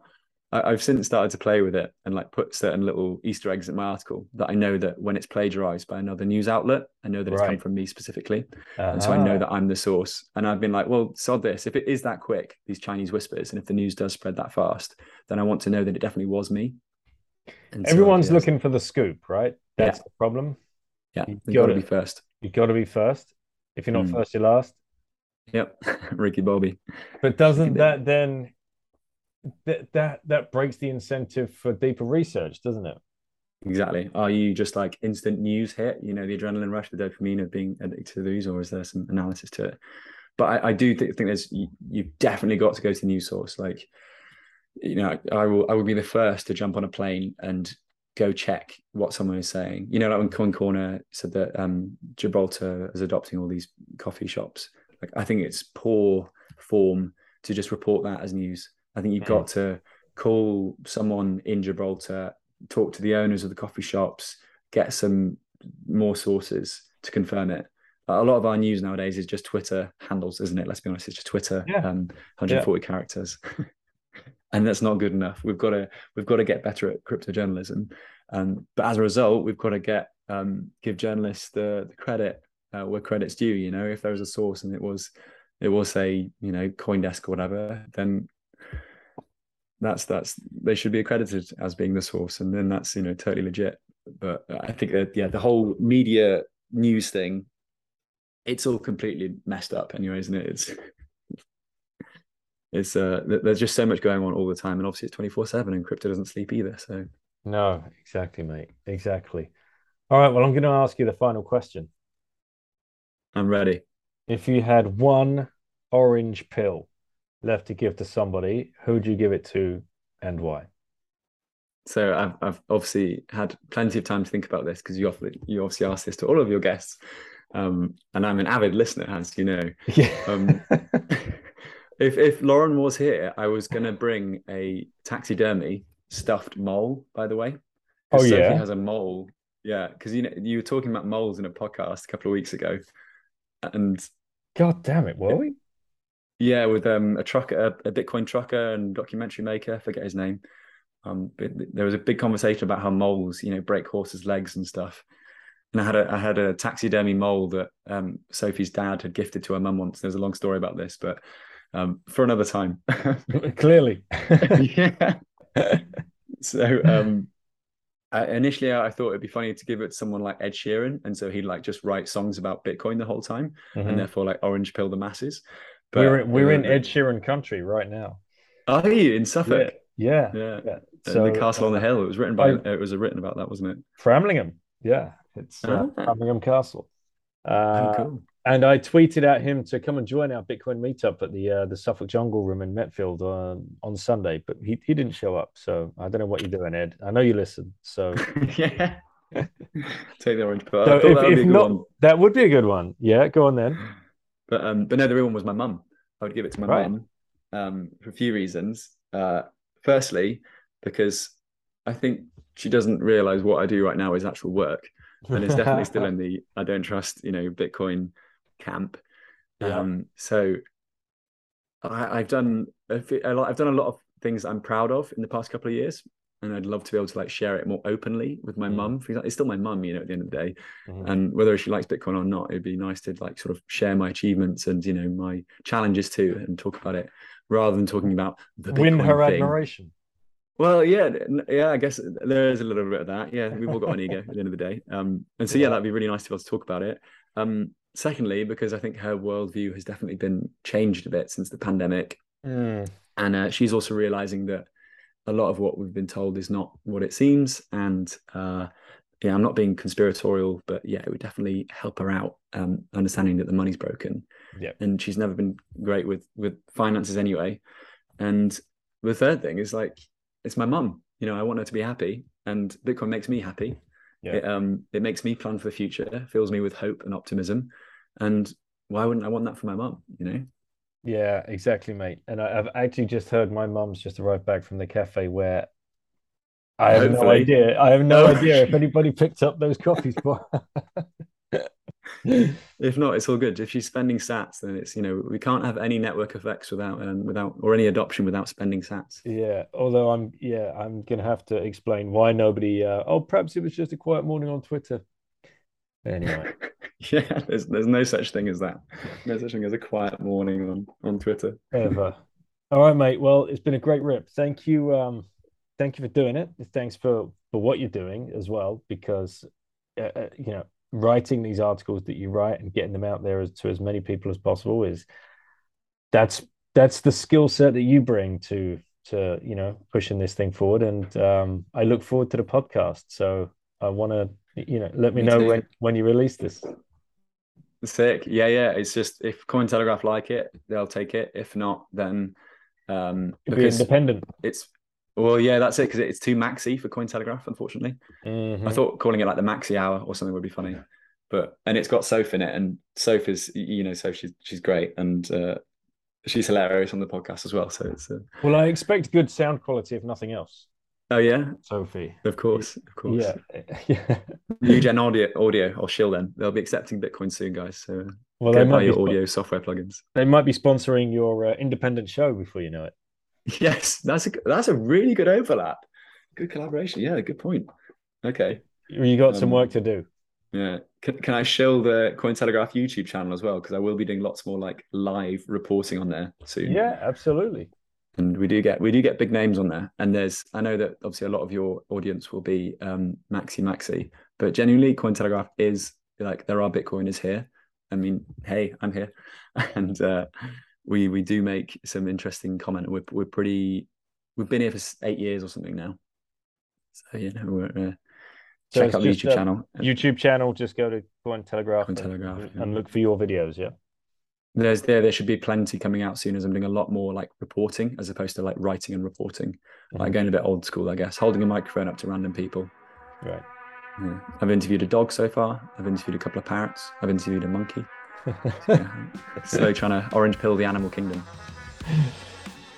I, have since started to play with it and like put certain little Easter eggs in my article that I know that when it's plagiarized by another news outlet, I know that it's right. come from me specifically. Uh-huh. And so I know that I'm the source. And I've been like, well, sod this. If it is that quick, these Chinese whispers, and if the news does spread that fast, then I want to know that it definitely was me. And Everyone's so, looking for the scoop, right? That's yeah. the problem. Yeah, you got to be first. You got to be first. If you're not mm. first, you're last. Yep, Ricky Bobby. But doesn't that then that that that breaks the incentive for deeper research, doesn't it? Exactly. Are you just like instant news hit? You know, the adrenaline rush, the dopamine of being addicted to these, or is there some analysis to it? But I, I do th- think there's you, you've definitely got to go to the news source. Like, you know, I will I will be the first to jump on a plane and go check what someone is saying. You know, like when CoinCorner said that um, Gibraltar is adopting all these coffee shops. Like, I think it's poor form to just report that as news. I think you've mm. got to call someone in Gibraltar, talk to the owners of the coffee shops, get some more sources to confirm it. A lot of our news nowadays is just Twitter handles, isn't it? Let's be honest, it's just Twitter, yeah. um, 140 yeah. characters, and that's not good enough. We've got to we've got to get better at crypto journalism, um, but as a result, we've got to get um, give journalists the, the credit uh, where credit's due. You know, if there was a source and it was it was say you know CoinDesk or whatever, then that's that's they should be accredited as being the source, and then that's you know totally legit. But I think that yeah, the whole media news thing, it's all completely messed up anyway, isn't it? It's it's uh there's just so much going on all the time, and obviously it's twenty four seven, and crypto doesn't sleep either. So no, exactly, mate, exactly. All right, well, I'm going to ask you the final question. I'm ready. If you had one orange pill left to give to somebody, who would you give it to and why? So I've, I've obviously had plenty of time to think about this because you, you obviously asked this to all of your guests. Um, and I'm an avid listener, as you know. Yeah. Um, if, if Lauren was here, I was going to bring a taxidermy stuffed mole, by the way. Oh, Sophie yeah. has a mole. Yeah. Because you know, you were talking about moles in a podcast a couple of weeks ago. And God damn it, were we? Yeah, with um, a trucker, a, a, Bitcoin trucker and documentary maker, I forget his name. Um, there was a big conversation about how moles, you know, break horses' legs and stuff. And I had a I had a taxidermy mole that um, Sophie's dad had gifted to her mum once. There's a long story about this, but um, for another time. Clearly, yeah. so um, I, initially, I thought it'd be funny to give it to someone like Ed Sheeran, and so he'd like just write songs about Bitcoin the whole time, mm-hmm. and therefore like orange pill the masses. But, we're we're in Ed Sheeran country right now. Are you in Suffolk? Yeah, yeah. yeah. So, the castle on the hill. It was written by. I, it was written about that, wasn't it? Framlingham. Yeah, it's uh, oh. Framlingham Castle. Uh, oh, cool. And I tweeted at him to come and join our Bitcoin meetup at the uh, the Suffolk Jungle Room in Metfield on on Sunday, but he, he didn't show up. So I don't know what you're doing, Ed. I know you listen. So yeah, take the orange pill. So if, if not, one. that would be a good one. Yeah, go on then. But um, but no, the real one was my mum. I would give it to my right. mum. um, for a few reasons. Uh, firstly, because I think she doesn't realize what I do right now is actual work, and it's definitely still in the I don't trust you know Bitcoin camp. Yeah. Um, so I, have done a, I've done a lot of things I'm proud of in the past couple of years, and I'd love to be able to like share it more openly with my mm. mum. It's still my mum, you know, at the end of the day, mm. and whether she likes Bitcoin or not, it'd be nice to like sort of share my achievements and you know my challenges too, and talk about it rather than talking about the Bitcoin win her thing. admiration. Well, yeah, yeah, I guess there is a little bit of that. Yeah, we've all got an ego at the end of the day. Um, and so yeah, that'd be really nice to be able to talk about it. Um, secondly, because I think her worldview has definitely been changed a bit since the pandemic, mm. and uh, she's also realizing that a lot of what we've been told is not what it seems. And uh, yeah, I'm not being conspiratorial, but yeah, it would definitely help her out um, understanding that the money's broken. Yeah, and she's never been great with with finances anyway. And the third thing is like it's my mum. You know, I want her to be happy, and Bitcoin makes me happy. Yeah. It, um, it makes me plan for the future, fills me with hope and optimism, and why wouldn't I want that for my mom? You know. Yeah, exactly, mate. And I, have actually just heard my mum's just arrived back from the cafe where I have Hopefully. no idea. I have no idea if anybody picked up those coffees. if not, it's all good. If she's spending sats, then it's you know we can't have any network effects without um, without or any adoption without spending sats. Yeah, although I'm yeah I'm gonna have to explain why nobody. Uh, oh, perhaps it was just a quiet morning on Twitter. Anyway, yeah, there's there's no such thing as that. No such thing as a quiet morning on on Twitter. Ever. All right, mate. Well, it's been a great rip. Thank you. Um, thank you for doing it. Thanks for for what you're doing as well, because uh, uh you know writing these articles that you write and getting them out there as, to as many people as possible is that's that's the skill set that you bring to to you know pushing this thing forward. And um, i look forward to the podcast. So i want to you know let me, me know too. when when you release this. Sick. Yeah yeah. It's just if cointelegraph like it they'll take it. If not then um It'll be independent. it's well, yeah, that's it because it's too maxi for Cointelegraph, unfortunately. Mm-hmm. I thought calling it like the maxi hour or something would be funny, but and it's got Soph in it, and Soph is you know Soph she's she's great and uh, she's hilarious on the podcast as well. So it's uh... well, I expect good sound quality if nothing else. Oh yeah, Sophie. Of course, of course. Yeah, yeah. Nugen audio, audio or Shill then they'll be accepting Bitcoin soon, guys. So well, they might buy your audio software plugins. They might be sponsoring your uh, independent show before you know it. Yes, that's a that's a really good overlap. Good collaboration. Yeah, good point. Okay. You got um, some work to do. Yeah. Can, can I show the Cointelegraph YouTube channel as well? Because I will be doing lots more like live reporting on there soon. Yeah, absolutely. And we do get we do get big names on there. And there's I know that obviously a lot of your audience will be um Maxi Maxi, but genuinely Cointelegraph is like there are Bitcoiners here. I mean, hey, I'm here. And uh we we do make some interesting comment. We're we're pretty. We've been here for eight years or something now. So you know we're. Uh, so check out the YouTube channel. YouTube channel. Just go to Cointelegraph, Coin Telegraph and, yeah. and look for your videos. Yeah. There's there there should be plenty coming out soon as I'm doing a lot more like reporting as opposed to like writing and reporting. Mm-hmm. Like going a bit old school, I guess, holding a microphone up to random people. Right. Yeah. I've interviewed a dog so far. I've interviewed a couple of parrots. I've interviewed a monkey yeah. Slowly trying to orange pill the animal kingdom.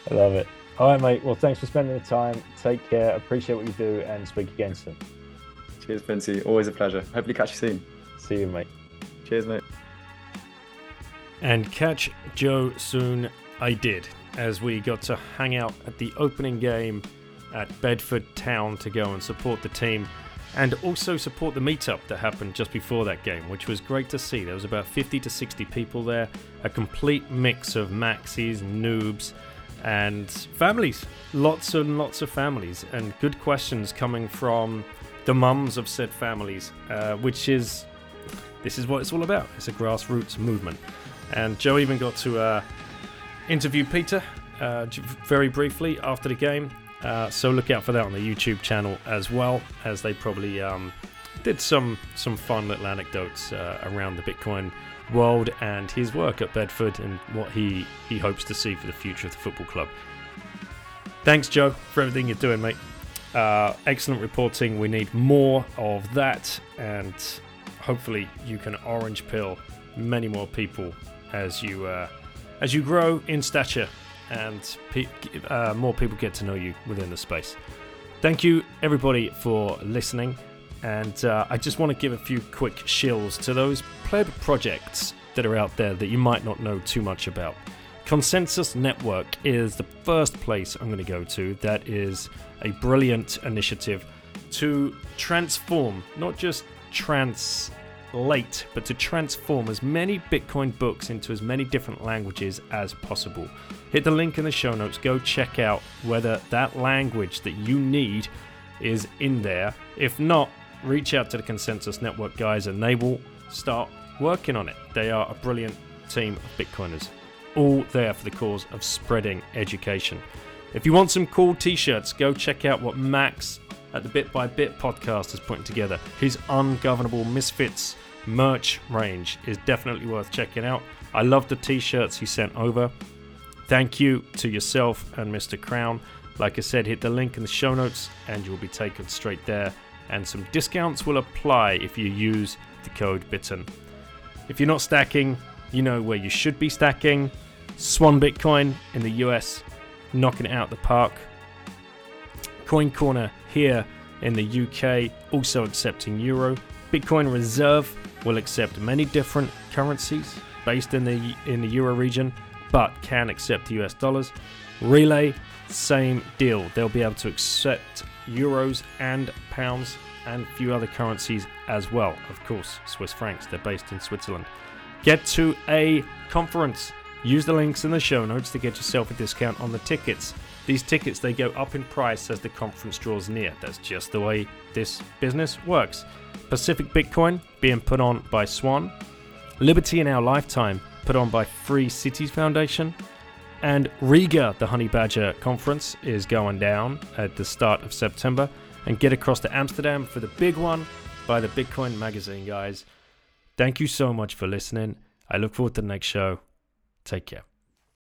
I love it. All right, mate. Well, thanks for spending the time. Take care. Appreciate what you do and speak again soon. Cheers, Vincey. Always a pleasure. Hopefully, catch you soon. See you, mate. Cheers, mate. And catch Joe soon. I did, as we got to hang out at the opening game at Bedford Town to go and support the team and also support the meetup that happened just before that game, which was great to see. There was about 50 to 60 people there, a complete mix of maxis, noobs, and families. Lots and lots of families, and good questions coming from the mums of said families, uh, which is this is what it's all about. It's a grassroots movement. And Joe even got to uh, interview Peter uh, very briefly after the game uh, so look out for that on the YouTube channel as well, as they probably um, did some some fun little anecdotes uh, around the Bitcoin world and his work at Bedford and what he he hopes to see for the future of the football club. Thanks, Joe, for everything you're doing, mate. Uh, excellent reporting. We need more of that, and hopefully you can orange pill many more people as you uh, as you grow in stature and pe- uh, more people get to know you within the space. Thank you, everybody, for listening. And uh, I just want to give a few quick shills to those pleb projects that are out there that you might not know too much about. Consensus Network is the first place I'm going to go to. That is a brilliant initiative to transform, not just translate, but to transform as many Bitcoin books into as many different languages as possible. Hit the link in the show notes. Go check out whether that language that you need is in there. If not, reach out to the Consensus Network guys and they will start working on it. They are a brilliant team of Bitcoiners, all there for the cause of spreading education. If you want some cool t shirts, go check out what Max at the Bit by Bit podcast is putting together. His Ungovernable Misfits merch range is definitely worth checking out. I love the t shirts he sent over. Thank you to yourself and Mr. Crown. Like I said, hit the link in the show notes and you'll be taken straight there. And some discounts will apply if you use the code BITTEN. If you're not stacking, you know where you should be stacking. Swan Bitcoin in the US, knocking it out the park. CoinCorner here in the UK, also accepting Euro. Bitcoin Reserve will accept many different currencies based in the in the Euro region, but can accept US dollars. Relai, same deal. They'll be able to accept euros and pounds and a few other currencies as well. Of course, Swiss francs. They're based in Switzerland. Get to a conference. Use the links in the show notes to get yourself a discount on the tickets. These tickets they go up in price as the conference draws near. That's just the way this business works. Pacific Bitcoin being put on by Swan, Liberty in Our Lifetime put on by Free Cities Foundation, and Riga, the Honey Badger conference, is going down at the start of September. And get across to Amsterdam for the big one by the Bitcoin Magazine, guys. Thank you so much for listening. I look forward to the next show. Take care.